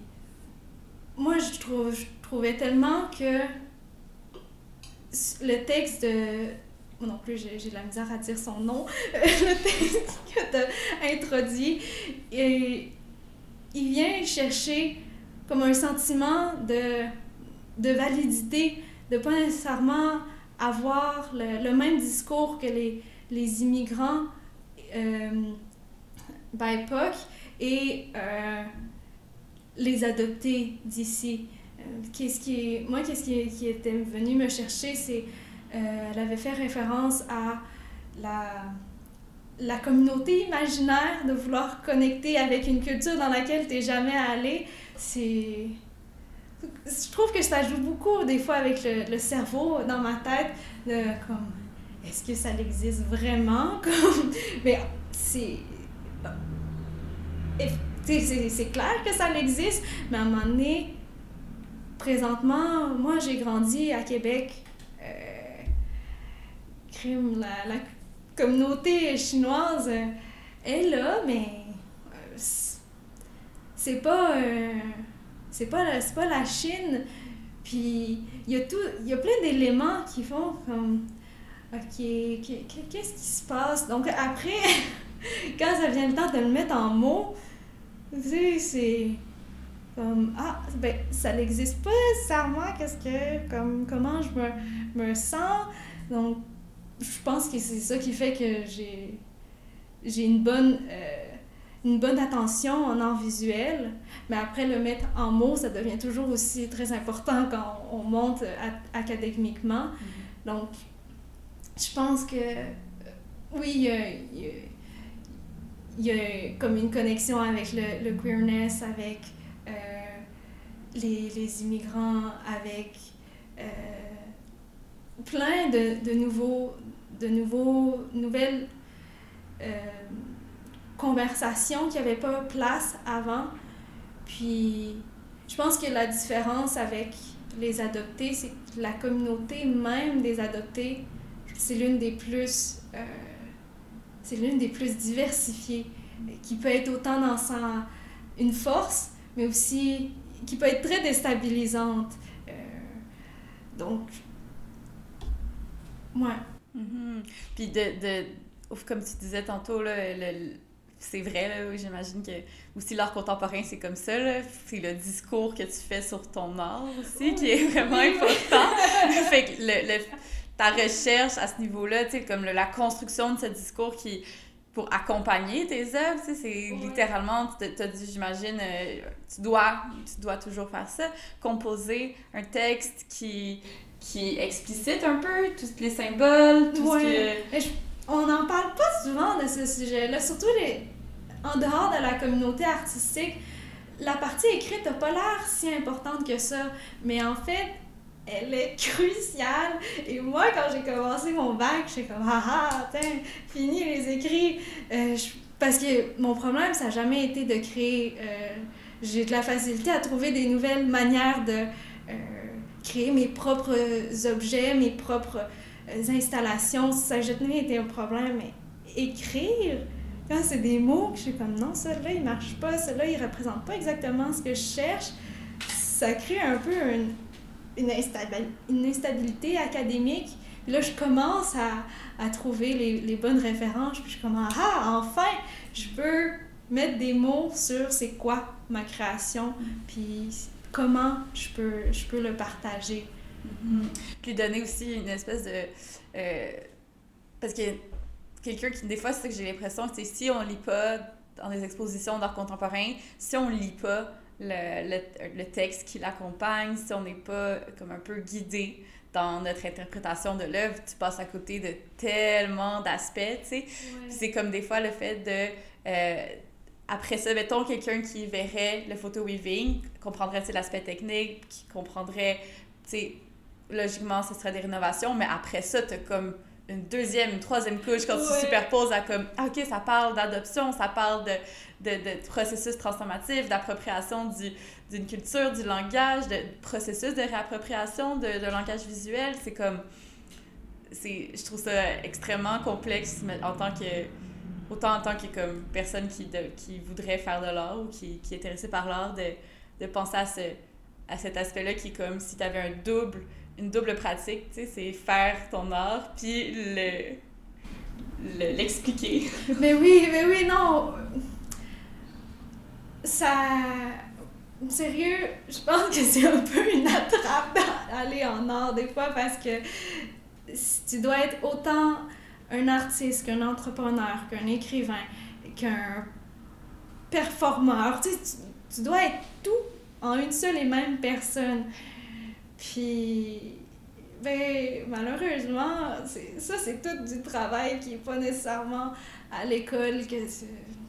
moi, je, trouve, trouvais tellement que le texte de. Moi non plus, j'ai de la misère à dire son nom. le texte que tu as introduit, et il vient chercher comme un sentiment de, de validité, de pas nécessairement avoir le, même discours que les, les immigrants euh, BIPOC et euh, les adoptés d'ici. Euh, qu'est-ce qui est, moi, qu'est-ce qui, qui était venu me chercher, c'est euh, elle avait fait référence à la, la communauté imaginaire de vouloir connecter avec une culture dans laquelle tu n'es jamais allé. C'est je trouve que ça joue beaucoup des fois avec le, le cerveau dans ma tête de comme est-ce que ça existe vraiment? Mais c'est c'est clair que ça existe mais à un moment donné présentement moi j'ai grandi à Québec. Euh, crime la, communauté chinoise est là mais euh, c'est- pas euh, c'est pas pas la Chine. Puis il y a il y a plein d'éléments qui font comme ok que- que- qu'est-ce qui se passe? Donc après quand ça vient le temps de le mettre en mots tu sais c'est comme ah ben ça n'existe pas nécessairement qu'est-ce que comme comment je me, me sens? Donc je pense que c'est ça qui fait que j'ai j'ai une bonne euh, une bonne attention en art visuel, mais après le mettre en mots, ça devient toujours aussi très important quand on monte a- académiquement. Donc, je pense que euh, oui, il y a, il y a- il y a comme une connexion avec le, le queerness, avec euh, les, les immigrants, avec euh, plein de, de nouveaux, de nouveaux, nouvelles euh, conversations qui n'avaient pas place avant. Puis, je pense que la différence avec les adoptés, c'est que la communauté même des adoptés, c'est l'une des plus, euh, c'est l'une des plus diversifiées, qui peut être autant dans sa, une force, mais aussi qui peut être très déstabilisante. Euh, donc, ouais. Mhm. Puis de, de ouf, comme tu disais tantôt, là, le- c'est vrai, là, j'imagine que aussi l'art contemporain, c'est comme ça, là. c'est le discours que tu fais sur ton art aussi qui est vraiment important. fait que le, le- ta recherche à ce niveau-là, comme le- la construction de ce discours qui pour accompagner tes œuvres, tu sais, c'est littéralement, tu t'as dit, j'imagine, euh, tu dois, tu dois toujours faire ça, composer un texte qui, qui explicite un peu tous les symboles, tout Ouais. ce que... Je- on n'en parle pas souvent de ce sujet-là, surtout les, en dehors de la communauté artistique. La partie écrite n'a pas l'air si importante que ça, mais en fait, elle est cruciale. Et moi, quand j'ai commencé mon bac, j'étais comme ah ah, fini les écrits. Euh, parce que mon problème, ça n'a jamais été de créer. euh, j'ai de la facilité à trouver des nouvelles manières de euh, créer mes propres objets, mes propres installations. Jamais été un problème. Mais écrire, quand c'est des mots que je suis comme non, celui-là, il marche pas, celui-là, il représente pas exactement ce que je cherche, ça crée un peu une, une, instabil- une instabilité académique. Puis là, je commence à, à trouver les, les bonnes références. Puis je commence, ah, enfin, je peux mettre des mots sur c'est quoi ma création, puis comment je peux, je peux le partager. Mhm. Puis donner aussi une espèce de... euh, parce que quelqu'un qui, des fois, c'est ça que j'ai l'impression, c'est si on lit pas dans des expositions d'art contemporain, si on lit pas le, le, le texte qui l'accompagne, si on n'est pas comme un peu guidé dans notre interprétation de l'œuvre, tu passes à côté de tellement d'aspects, tu sais. C'est comme des fois le fait de... euh, après ça, mettons quelqu'un qui verrait le photo weaving, comprendrait tu l'aspect technique, qui comprendrait, tu sais, logiquement, ce serait des rénovations, mais après ça, t'as comme une deuxième, une troisième couche quand tu Ouais. superposes à comme, ah, ok, ça parle d'adoption, ça parle de, de, de processus transformatif, d'appropriation du- d'une culture, du langage, de processus de réappropriation de, de langage visuel. C'est comme, je trouve ça extrêmement complexe en tant que autant en tant que comme personne qui, de, qui voudrait faire de l'art ou qui, qui est intéressée par l'art, de, de penser à, ce, à cet aspect-là qui est comme si tu avais un double, une double pratique, tu sais, c'est faire ton art, puis le l'expliquer. mais oui, mais oui, non. Ça. Sérieux, je pense que c'est un peu une attrape d'aller en art des fois parce que tu dois être autant un artiste qu'un entrepreneur, qu'un écrivain, qu'un performeur. Tu, tu, dois être tout en une seule et même personne. Puis, ben, malheureusement, ça, c'est tout du travail qui n'est pas nécessairement à l'école que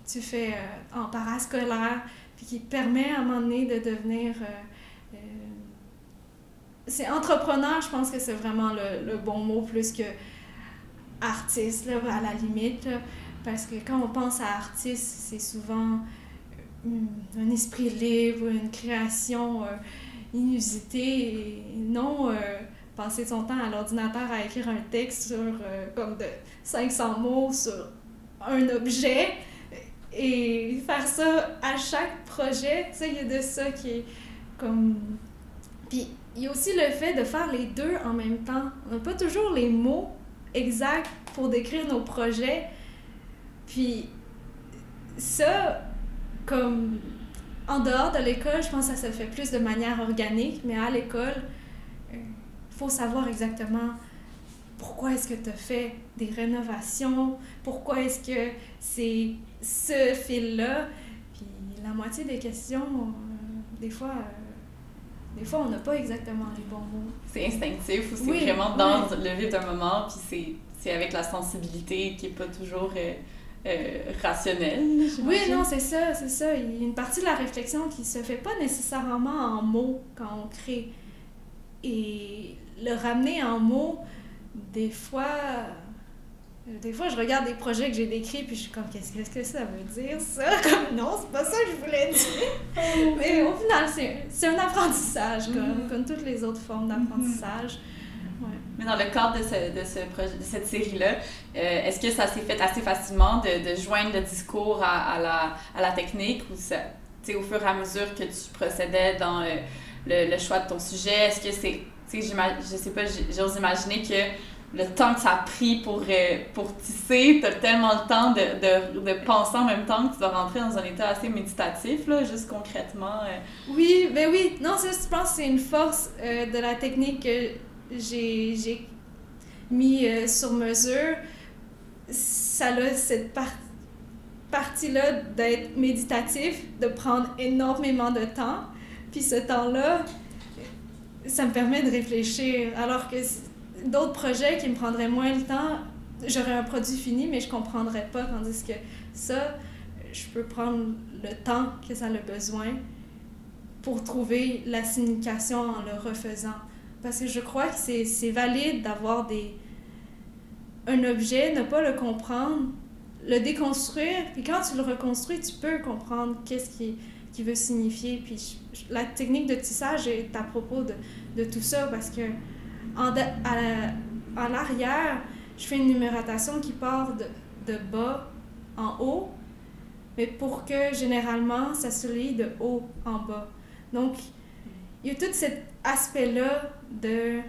tu, fais euh, en parascolaire, puis qui permet à un moment donné de devenir. Euh, euh, c'est entrepreneur, je pense que c'est vraiment le, le, bon mot plus que artiste, là, à la limite. parce que quand on pense à artiste, c'est souvent un esprit libre, une création inusitée, et non passer son temps à l'ordinateur à écrire un texte sur comme de 500 mots sur un objet et faire ça à chaque projet, tu sais, il y a de ça qui est comme... Puis il y a aussi le fait de faire les deux en même temps. On n'a pas toujours les mots exacts pour décrire nos projets. Puis ça, comme en dehors de l'école, je pense que ça se fait plus de manière organique, mais à l'école, faut savoir exactement pourquoi est-ce que tu as fait des rénovations, pourquoi est-ce que c'est ce fil-là. Puis la moitié des questions, euh, des fois, euh, des fois, on n'a pas exactement les bons mots. C'est instinctif ou c'est vraiment dans le vif d'un moment, puis c'est avec la sensibilité qui n'est pas toujours euh, rationnelle. Oui, non, c'est ça, c'est ça. Il y a une partie de la réflexion qui se fait pas nécessairement en mots quand on crée. Et le ramener en mots, des fois, des fois, je regarde des projets que j'ai décrits, puis je suis comme, qu'est-ce que ça veut dire, ça? Comme, non, c'est pas ça que je voulais dire. Mais au final, c'est un apprentissage, comme, mm-hmm. comme toutes les autres formes d'apprentissage. Ouais. Mais dans le cadre de, ce, de, ce projet, de cette série-là, euh, est-ce que ça s'est fait assez facilement de, de joindre le discours à, à, la, à la technique ou ça, au fur et à mesure que tu procédais dans le, le, le choix de ton sujet, est-ce que c'est tu sais, je sais pas, j'ose imaginer que le temps que ça a pris pour, euh, pour tisser, tu as tellement le temps de, de, de, penser en même temps que tu dois rentrer dans un état assez méditatif, là, juste concrètement. Euh. Oui, ben oui. Non, je pense que c'est une force euh, de la technique que j'ai mis sur mesure. Ça a cette partie-là d'être méditatif, de prendre énormément de temps. Puis ce temps-là, ça me permet de réfléchir. Alors que d'autres projets qui me prendraient moins le temps, j'aurais un produit fini, mais je comprendrais pas. Tandis que ça, je peux prendre le temps que ça a besoin pour trouver la signification en le refaisant. Parce que je crois que c'est valide d'avoir des un objet, ne pas le comprendre, le déconstruire, puis quand tu le reconstruis, tu peux comprendre qu'est-ce qui qui veut signifier. Puis la technique de tissage est à propos de, de tout ça parce que en à l'arrière, je fais une numérotation qui part de, de, bas en haut, mais pour que généralement ça se lit de haut en bas. Donc, il y a tout cet aspect-là de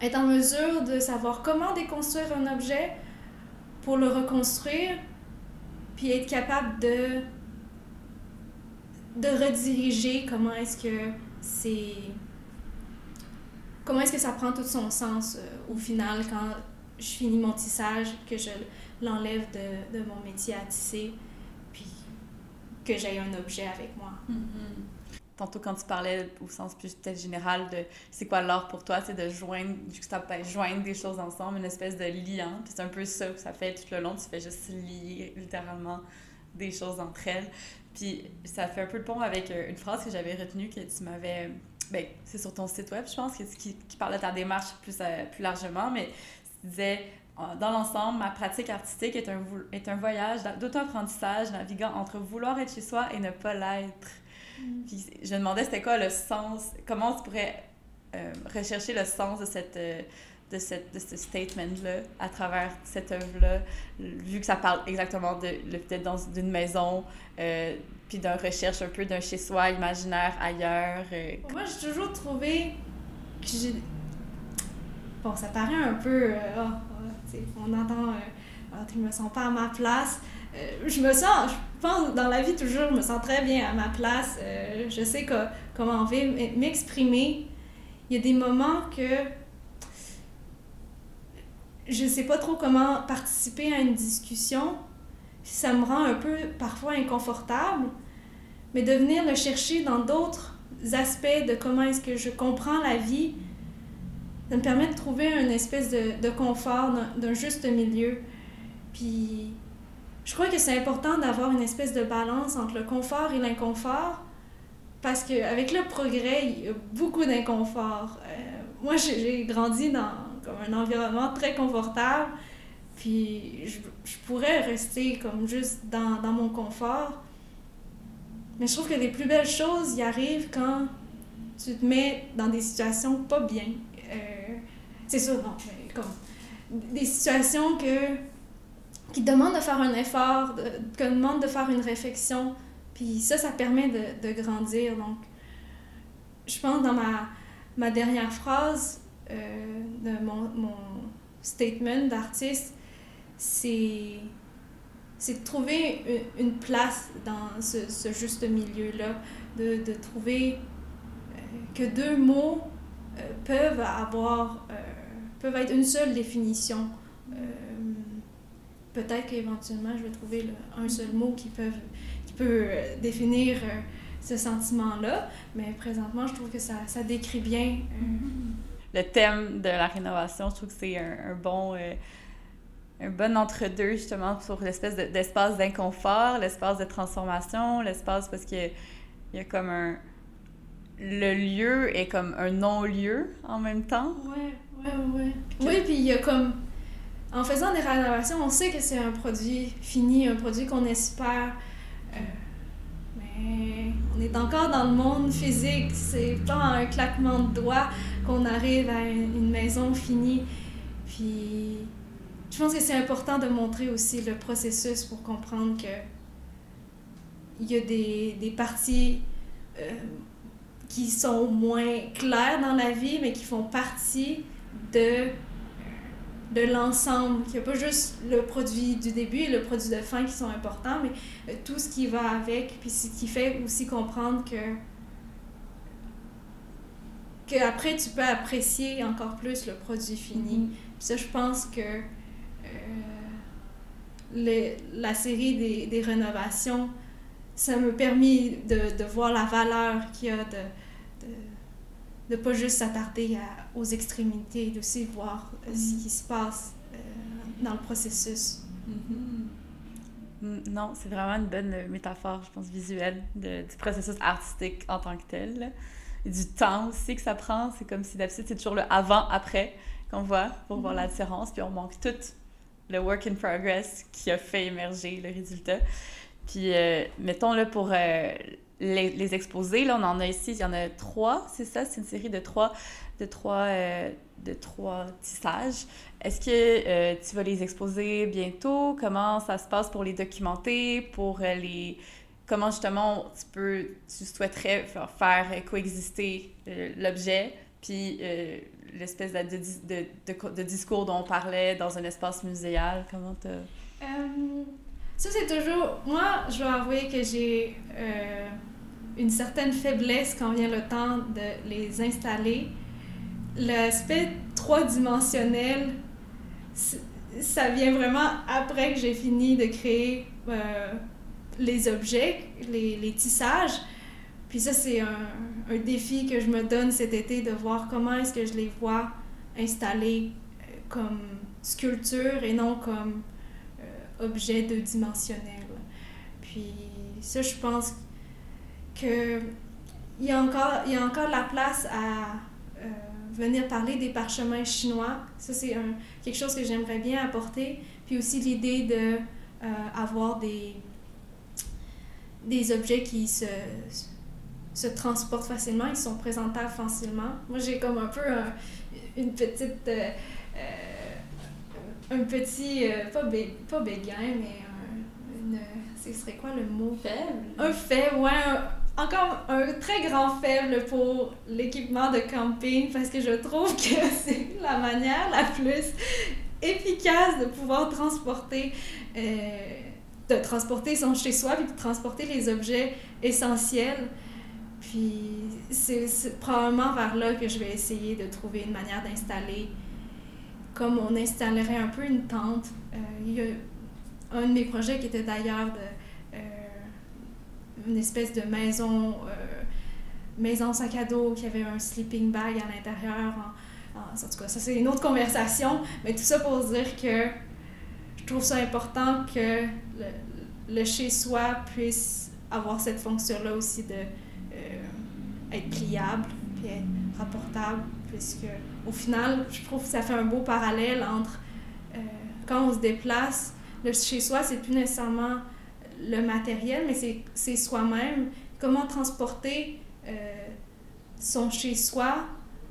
être en mesure de savoir comment déconstruire un objet pour le reconstruire, puis être capable de de rediriger comment est-ce que c'est comment est-ce que ça prend tout son sens euh, au final quand je finis mon tissage, que je l'enlève de, mon métier à tisser, puis que j'ai un objet avec moi. Mm-hmm. Tantôt, quand tu parlais au sens plus peut-être général de c'est quoi l'art pour toi, c'est de joindre, ben, joindre des choses ensemble, une espèce de liant. Puis c'est un peu ça que ça fait tout le long, tu fais juste lier littéralement des choses entre elles. Puis ça fait un peu le pont avec euh, une phrase que j'avais retenue que tu m'avais. Ben, c'est sur ton site web, je pense, qui, qui parle de ta démarche plus, euh, plus largement, mais tu disais dans l'ensemble, ma pratique artistique est un, est un voyage d'auto-apprentissage naviguant entre vouloir être chez soi et ne pas l'être. Mm. Puis je me demandais c'était quoi le sens, comment tu pourrais euh, rechercher le sens de cette, de, cette, de ce statement-là à travers cette œuvre-là, vu que ça parle exactement de peut-être d'une maison, euh, puis d'une recherche un peu d'un chez-soi imaginaire ailleurs. Euh. Moi, j'ai toujours trouvé que j'ai... Bon, ça paraît un peu... Euh, oh, oh, on entend... Oh, tu me sens pas à ma place. je me sens... Je pense, dans la vie, toujours, je me sens très bien à ma place. je sais que, comment vivre, m'exprimer. Il y a des moments que je sais pas trop comment participer à une discussion. Ça me rend un peu parfois inconfortable, mais de venir le chercher dans d'autres aspects de comment est-ce que je comprends la vie, ça me permet de trouver une espèce de, de confort, d'un juste milieu. Puis je crois que c'est important d'avoir une espèce de balance entre le confort et l'inconfort, parce qu'avec le progrès, il y a beaucoup d'inconfort. Euh, moi, j'ai grandi dans un environnement très confortable. Puis je, je pourrais rester comme juste dans, dans, mon confort. Mais je trouve que les plus belles choses y arrivent quand tu te mets dans des situations pas bien. Euh, c'est sûr, non, mais comme des situations que, qui demandent de faire un effort, qui demandent de faire une réflexion. Puis ça, ça permet de, de grandir. Donc, je pense dans ma, ma dernière phrase, de mon, mon statement d'artiste, c'est de trouver une, place dans ce, ce juste milieu-là, de, de, trouver euh, que deux mots euh, peuvent avoir, peuvent être une seule définition. Peut-être qu'éventuellement, je vais trouver un seul mot qui, peuvent, qui peut définir ce sentiment-là, mais présentement, je trouve que ça, ça décrit bien mm-hmm le thème de la rénovation. Je trouve que c'est un, bon, euh, un bon entre-deux, justement, pour l'espèce d'espace d'inconfort, l'espace de transformation, l'espace parce qu'il y, y a comme un. Le lieu est comme un non-lieu en même temps. Ouais, ouais, ouais. Oui, puis il y a comme. En faisant des rénovations, on sait que c'est un produit fini, un produit qu'on espère. Euh, on est encore dans le monde physique. C'est pas un claquement de doigts qu'on arrive à une maison finie. Puis je pense que c'est important de montrer aussi le processus pour comprendre que il y a des, des parties euh, qui sont moins claires dans la vie, mais qui font partie de, de l'ensemble. Il n'y a pas juste le produit du début et le produit de fin qui sont importants, mais euh, tout ce qui va avec, puis ce qui fait aussi comprendre que qu'après tu peux apprécier encore plus le produit fini. Mm-hmm. ça, je pense que euh, la série des, des, rénovations, ça m'a permis de, de, voir la valeur qu'il y a de, de, pas juste s'attarder aux extrémités, d'aussi voir euh, ce mm-hmm. qui se passe euh, dans le processus. Mm-hmm. Mm, non, c'est vraiment une bonne métaphore, je pense, visuelle du processus artistique en tant que tel du temps aussi que ça prend. C'est comme si d'habitude, c'est toujours le avant-après qu'on voit pour voir la mhm. différence. Puis on manque tout le work in progress qui a fait émerger le résultat. Puis, euh, mettons, là, pour euh, les, exposer, là, on en a ici, il y en a trois, c'est ça? C'est une série de trois, de trois, euh, de trois tissages. Est-ce que tu vas les exposer bientôt? Comment ça se passe pour les documenter, pour les comment justement tu peux, tu souhaiterais faire coexister euh, l'objet, puis euh, l'espèce de, de, de, discours dont on parlait dans un espace muséal? Comment tu... Euh, ça, c'est toujours... Moi, je dois avouer que j'ai une certaine faiblesse quand vient le temps de les installer. L'aspect trois-dimensionnel, ça vient vraiment après que j'ai fini de créer les objets, les, tissages. Puis ça, c'est un, défi que je me donne cet été de voir comment est-ce que je les vois installés euh, comme sculpture et non comme euh, objet deux-dimensionnel. Puis ça, je pense que il y a encore, y a encore la place à euh, venir parler des parchemins chinois. Ça, c'est quelque chose que j'aimerais bien apporter. Puis aussi l'idée de avoir des des objets qui se, se transportent facilement, ils sont présentables facilement. Moi, j'ai comme un peu une petite euh, un petit, euh, pas, bé, pas béguin, mais un, une, ce serait quoi le mot? Faible. Un faible, ouais, un- encore un très grand faible pour l'équipement de camping parce que je trouve que c'est la manière la plus efficace de pouvoir transporter, euh, de transporter son chez-soi puis de transporter les objets essentiels. Puis c'est probablement vers là que je vais essayer de trouver une manière d'installer, comme on installerait un peu une tente. Euh, il y a un de mes projets qui était d'ailleurs de une espèce de maison, euh, maison sac à dos qui avait un sleeping bag à l'intérieur. En, en, tout cas, ça c'est une autre conversation, mais tout ça pour dire que je trouve ça important que le, le chez-soi puisse avoir cette fonction-là aussi de euh, être pliable puis être rapportable, puisque au final, je trouve que ça fait un beau parallèle entre euh, quand on se déplace, le chez-soi, c'est plus nécessairement le matériel, mais c'est- soi-même. Comment transporter euh, son chez-soi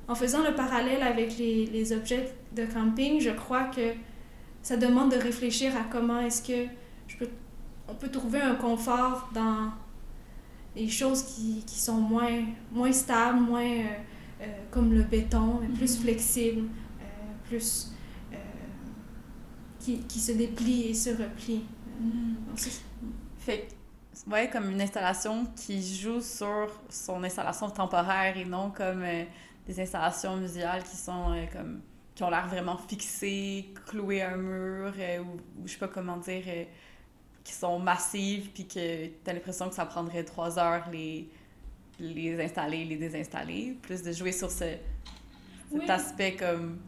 en faisant le parallèle avec les, les objets de camping, je crois que ça demande de réfléchir à comment est-ce que je peux, on peut trouver un confort dans les choses qui, qui sont moins, moins stables, moins euh, euh, comme le béton, mais plus flexibles, euh, plus qui, qui se déplient et se replient. Donc, c'est- Fait que, ouais, comme une installation qui joue sur son installation temporaire et non comme euh, des installations muséales qui sont euh, comme qui ont l'air vraiment fixées, clouées à un mur euh, ou, ou je sais pas comment dire qui sont massives puis que t'as l'impression que ça prendrait trois heures les les installer, les désinstaller, plus de jouer sur ce, cet Oui. aspect comme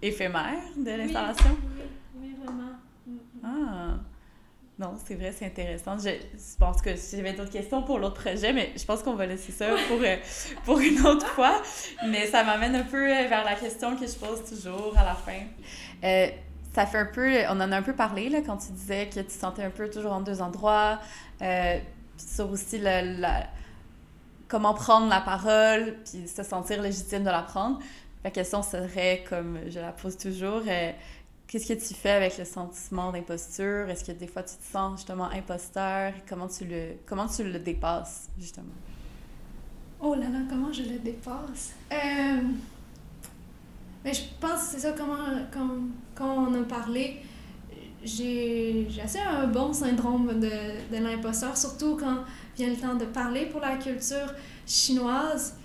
éphémère de l'installation. Oui, Ah! Non, c'est vrai, c'est intéressant. Je, je pense que j'avais d'autres questions pour l'autre projet, mais je pense qu'on va laisser ça pour, euh, pour une autre fois. Mais ça m'amène un peu euh, vers la question que je pose toujours à la fin. Euh, ça fait un peu, on en a un peu parlé là, quand tu disais que tu sentais un peu toujours en deux endroits, euh, sur aussi le, la- comment prendre la parole, puis se sentir légitime de la prendre. La question serait, comme je la pose toujours, Qu'est-ce que tu fais avec le sentiment d'imposture? Est-ce que des fois tu te sens justement imposteur? Comment tu le, comment tu le dépasses, justement? Oh là là, comment je le dépasse? Euh, mais je pense c'est ça, comment, comme, quand on a parlé, j'ai j'ai assez un bon syndrome de, de l'imposteur, surtout quand vient le temps de parler pour la culture chinoise.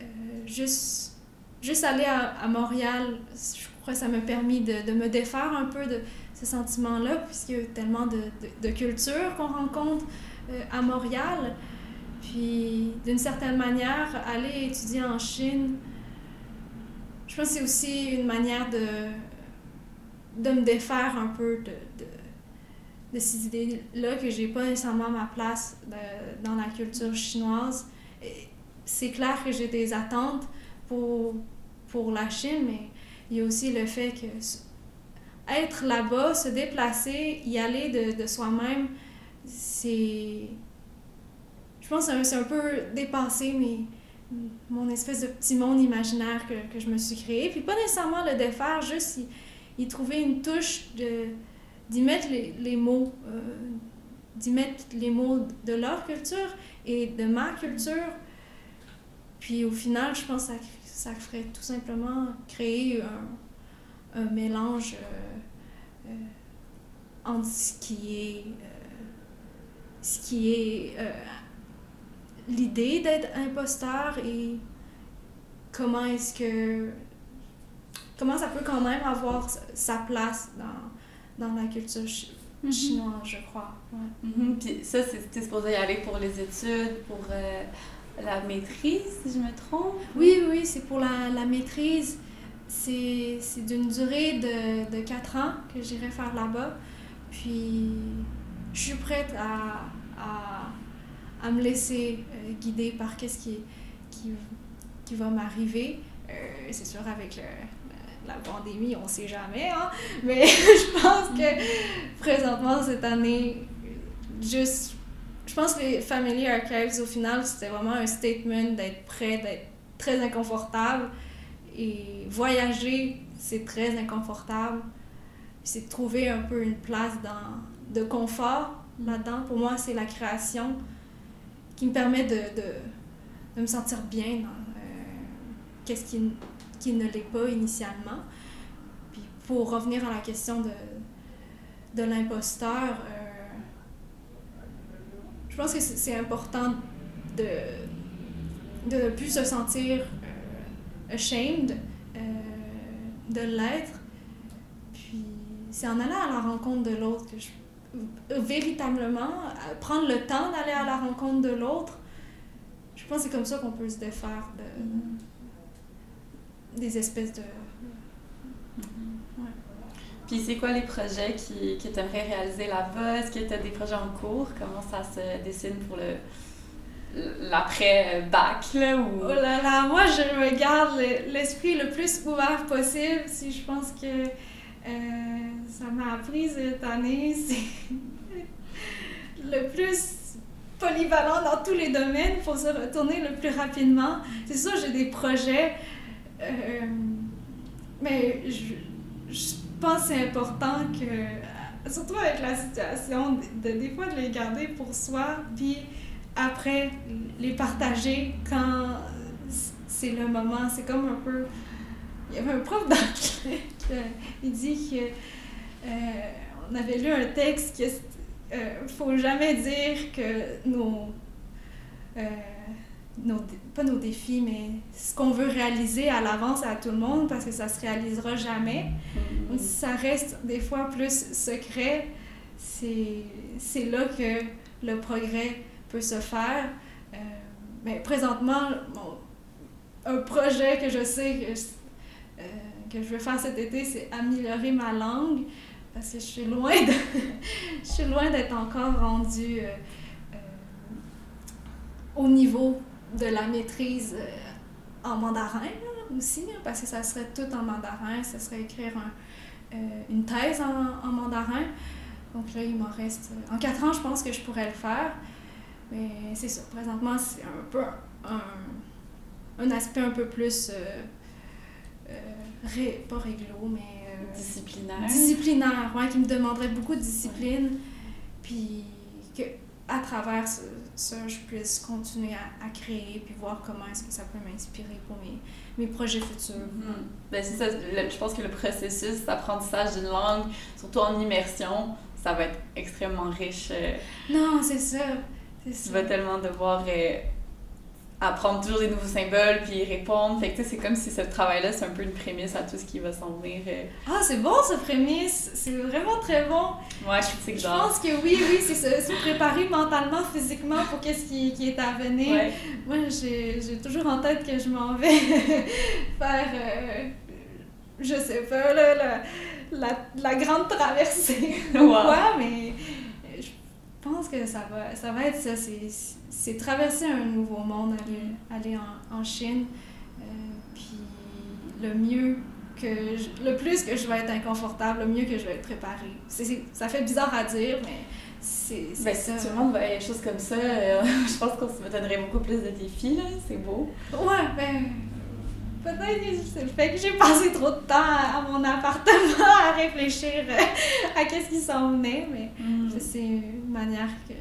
Euh, juste, juste aller à, à Montréal, je que ça m'a permis de, de me défaire un peu de ce sentiment-là, puisqu'il y a tellement de, de, cultures qu'on rencontre euh, à Montréal. Puis, d'une certaine manière, aller étudier en Chine, je pense que c'est aussi une manière de, de me défaire un peu de, de, ces idées-là que j'ai pas nécessairement ma place dans la culture chinoise. C'est clair que j'ai des attentes pour, pour la Chine, mais il y a aussi le fait que être là-bas, se déplacer, y aller de, de soi-même, c'est je pense que c'est un- peu dépassé mais mon espèce de petit monde imaginaire que, que je me suis créé. Puis pas nécessairement le défaire, juste y, y trouver une touche, de d'y mettre les, les mots, euh, d'y mettre les mots de leur culture et de ma culture. Puis au final, je pense que ça, ça ferait tout simplement créer un, un mélange euh, euh, entre ce qui est, euh, ce qui est l'idée d'être imposteur et comment est-ce que comment ça peut quand même avoir sa- place dans, dans la culture chi- chinoise, je crois. Ouais. Mhm. Puis ça, c'est t'es supposé y aller pour les études, pour euh, la maîtrise, si je me trompe? Oui, oui, c'est pour la, maîtrise. C'est d'une durée de, de 4 ans que j'irai faire là-bas. Puis, je suis prête à, me laisser euh, guider par qu'est-ce qui, qui, va m'arriver. Euh, c'est sûr, avec la pandémie, on sait jamais, hein? mais je pense que présentement, cette année, juste je pense que les Family Archives, au final, c'était vraiment un statement d'être prêt, d'être très inconfortable. Et voyager, c'est très inconfortable. C'est trouver un peu une place dans, de confort là-dedans. Pour moi, c'est la création qui me permet de, de, de me sentir bien dans euh, qu'est-ce qui, qui ne l'est pas initialement. Puis pour revenir à la question de, de l'imposteur, euh, je pense que c'est important de de ne plus se sentir euh, ashamed euh, de l'être. Puis c'est en allant à la rencontre de l'autre que je véritablement prendre le temps d'aller à la rencontre de l'autre. Je pense que c'est comme ça qu'on peut se défaire de des espèces de Puis c'est quoi les projets qui, que tu aimerais réaliser là-bas? Est-ce que tu as des projets en cours? Comment ça se dessine pour le l'après-bac, là? Ou... Oh là là, moi je me garde le- l'esprit le plus ouvert possible. Si je pense que euh, ça m'a appris cette année, c'est le plus polyvalent dans tous les domaines pour se retourner le plus rapidement. C'est sûr, j'ai des projets, euh, mais je que c'est important que, surtout avec la situation, de, de- des fois de les garder pour soi, puis après les partager quand c'est le moment. C'est comme un peu. Il y avait un prof d'anglais qui dit que euh, on avait lu un texte que euh, faut jamais dire que nos, euh, nos pas nos défis mais ce qu'on veut réaliser à l'avance à tout le monde parce que ça se réalisera jamais. Donc, si ça reste des fois plus secret, c'est là que le progrès peut se faire. Euh, mais présentement, un projet que je sais que, je- euh, que je veux faire cet été, c'est améliorer ma langue parce que je suis loin de, je suis loin d'être encore rendue euh, au niveau de la maîtrise euh, en mandarin là, aussi, hein, parce que ça serait tout en mandarin, ça serait écrire un- euh, une thèse en, en mandarin. Donc là, il m'en reste... En quatre ans, je pense que je pourrais le faire. Mais c'est ça. Présentement, c'est un peu un, un aspect un peu plus... euh, euh, ré- pas réglo, mais... euh, Disciplinaire. disciplinaire, ouais, qui me demanderait beaucoup de discipline. Puis que à travers ce- ça, je puisse continuer à, à créer, puis voir comment est-ce que ça peut m'inspirer pour mes, mes projets futurs. Ben, c'est ça, le- je pense que le processus d'apprentissage d'une langue, surtout en immersion, ça va être extrêmement riche. euh, Non, c'est ça. Tu ça. vas tellement devoir euh, apprendre toujours des nouveaux symboles puis répondre. Fait que c'est comme si ce travail-là, c'est un peu une prémisse à tout ce qui va s'en venir. euh. Ah, c'est bon ce prémisse. C'est vraiment très bon. Ouais, je pense que oui, oui, c'est se, se préparer mentalement, physiquement pour qu'est-ce qui, qui est à venir. Ouais. Moi, j'ai toujours en tête que je m'en vais faire, euh, je sais pas, là, la, la, la grande traversée ou quoi, mais pense que ça va, ça va être ça. C'est traverser un nouveau monde, aller, aller en, en Chine. euh, puis le mieux que je- le plus que je vais être inconfortable, le mieux que je vais être préparée. Ça fait bizarre à dire, mais c'est Ben, ça. si tout le monde voyait des choses comme ça, euh, je pense qu'on se donnerait beaucoup plus de défis, là. C'est beau. Ouais, ben. Peut-être que c'est le fait que j'ai passé trop de temps à, à mon appartement à réfléchir euh, à qu'est-ce qui s'en venait, mais c'est une manière que,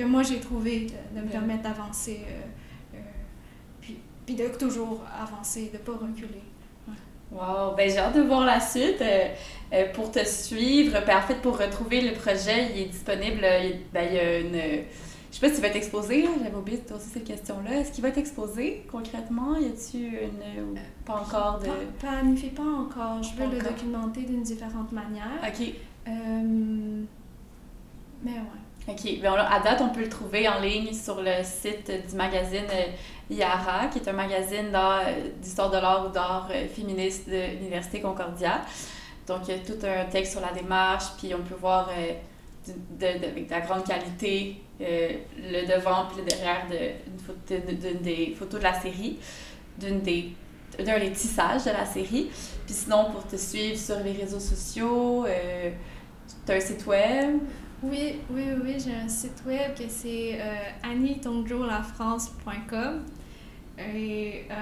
que moi j'ai trouvé de, de me permettre d'avancer, euh, euh, puis, puis de toujours avancer, de pas reculer. Wow, ben j'ai hâte de voir la suite. Euh, pour te suivre, ben, en fait, pour retrouver le projet, il est disponible. il, ben, il y a une. Je sais pas si tu vas être exposé, j'avais oublié de poser cette question-là. Est-ce qu'il va être exposé concrètement? Y a-tu une. ou pas encore de. Pas- Planifie pas encore, je veux le encore. documenter d'une différente manière. Ok. Euh, mais ouais. Ok, on- à date, on peut le trouver en ligne sur le site du magazine euh, Yara, qui est un magazine euh, d'histoire de l'art ou d'art euh, féministe de l'Université Concordia. Donc, il y a tout un texte sur la démarche, puis on peut voir euh, de, de- avec de la grande qualité euh, le devant puis le derrière de, une photo, de- d'une des photos de la série, d'une des d'un des tissages de la série. Puis sinon, pour te suivre sur les réseaux sociaux, euh, tu as un site web? Oui, oui, oui, j'ai un site web que c'est euh, annietongjoulafrance.com. Et euh,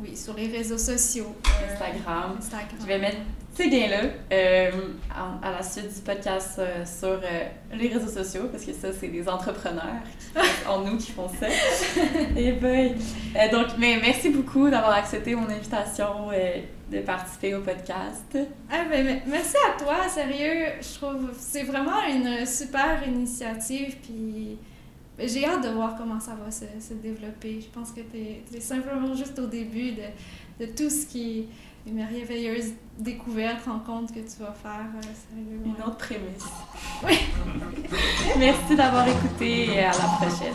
oui, sur les réseaux sociaux. Instagram. Instagram. Je vais mettre ces liens-là euh, à la suite du podcast euh, sur euh, les réseaux sociaux, parce que ça, c'est des entrepreneurs qui- en nous qui font ça. Et boy. Euh, donc, mais merci beaucoup d'avoir accepté mon invitation de participer au podcast. Ah, ben, me- merci à toi, sérieux. Je trouve c'est vraiment une super initiative. Puis ben, j'ai hâte de voir comment ça va se, se développer. Je pense que tu es, simplement juste au début de, de tout ce qui des merveilleuses découvertes, rencontres que tu vas faire euh. Une autre prémisse. oui. Merci d'avoir écouté et à la prochaine.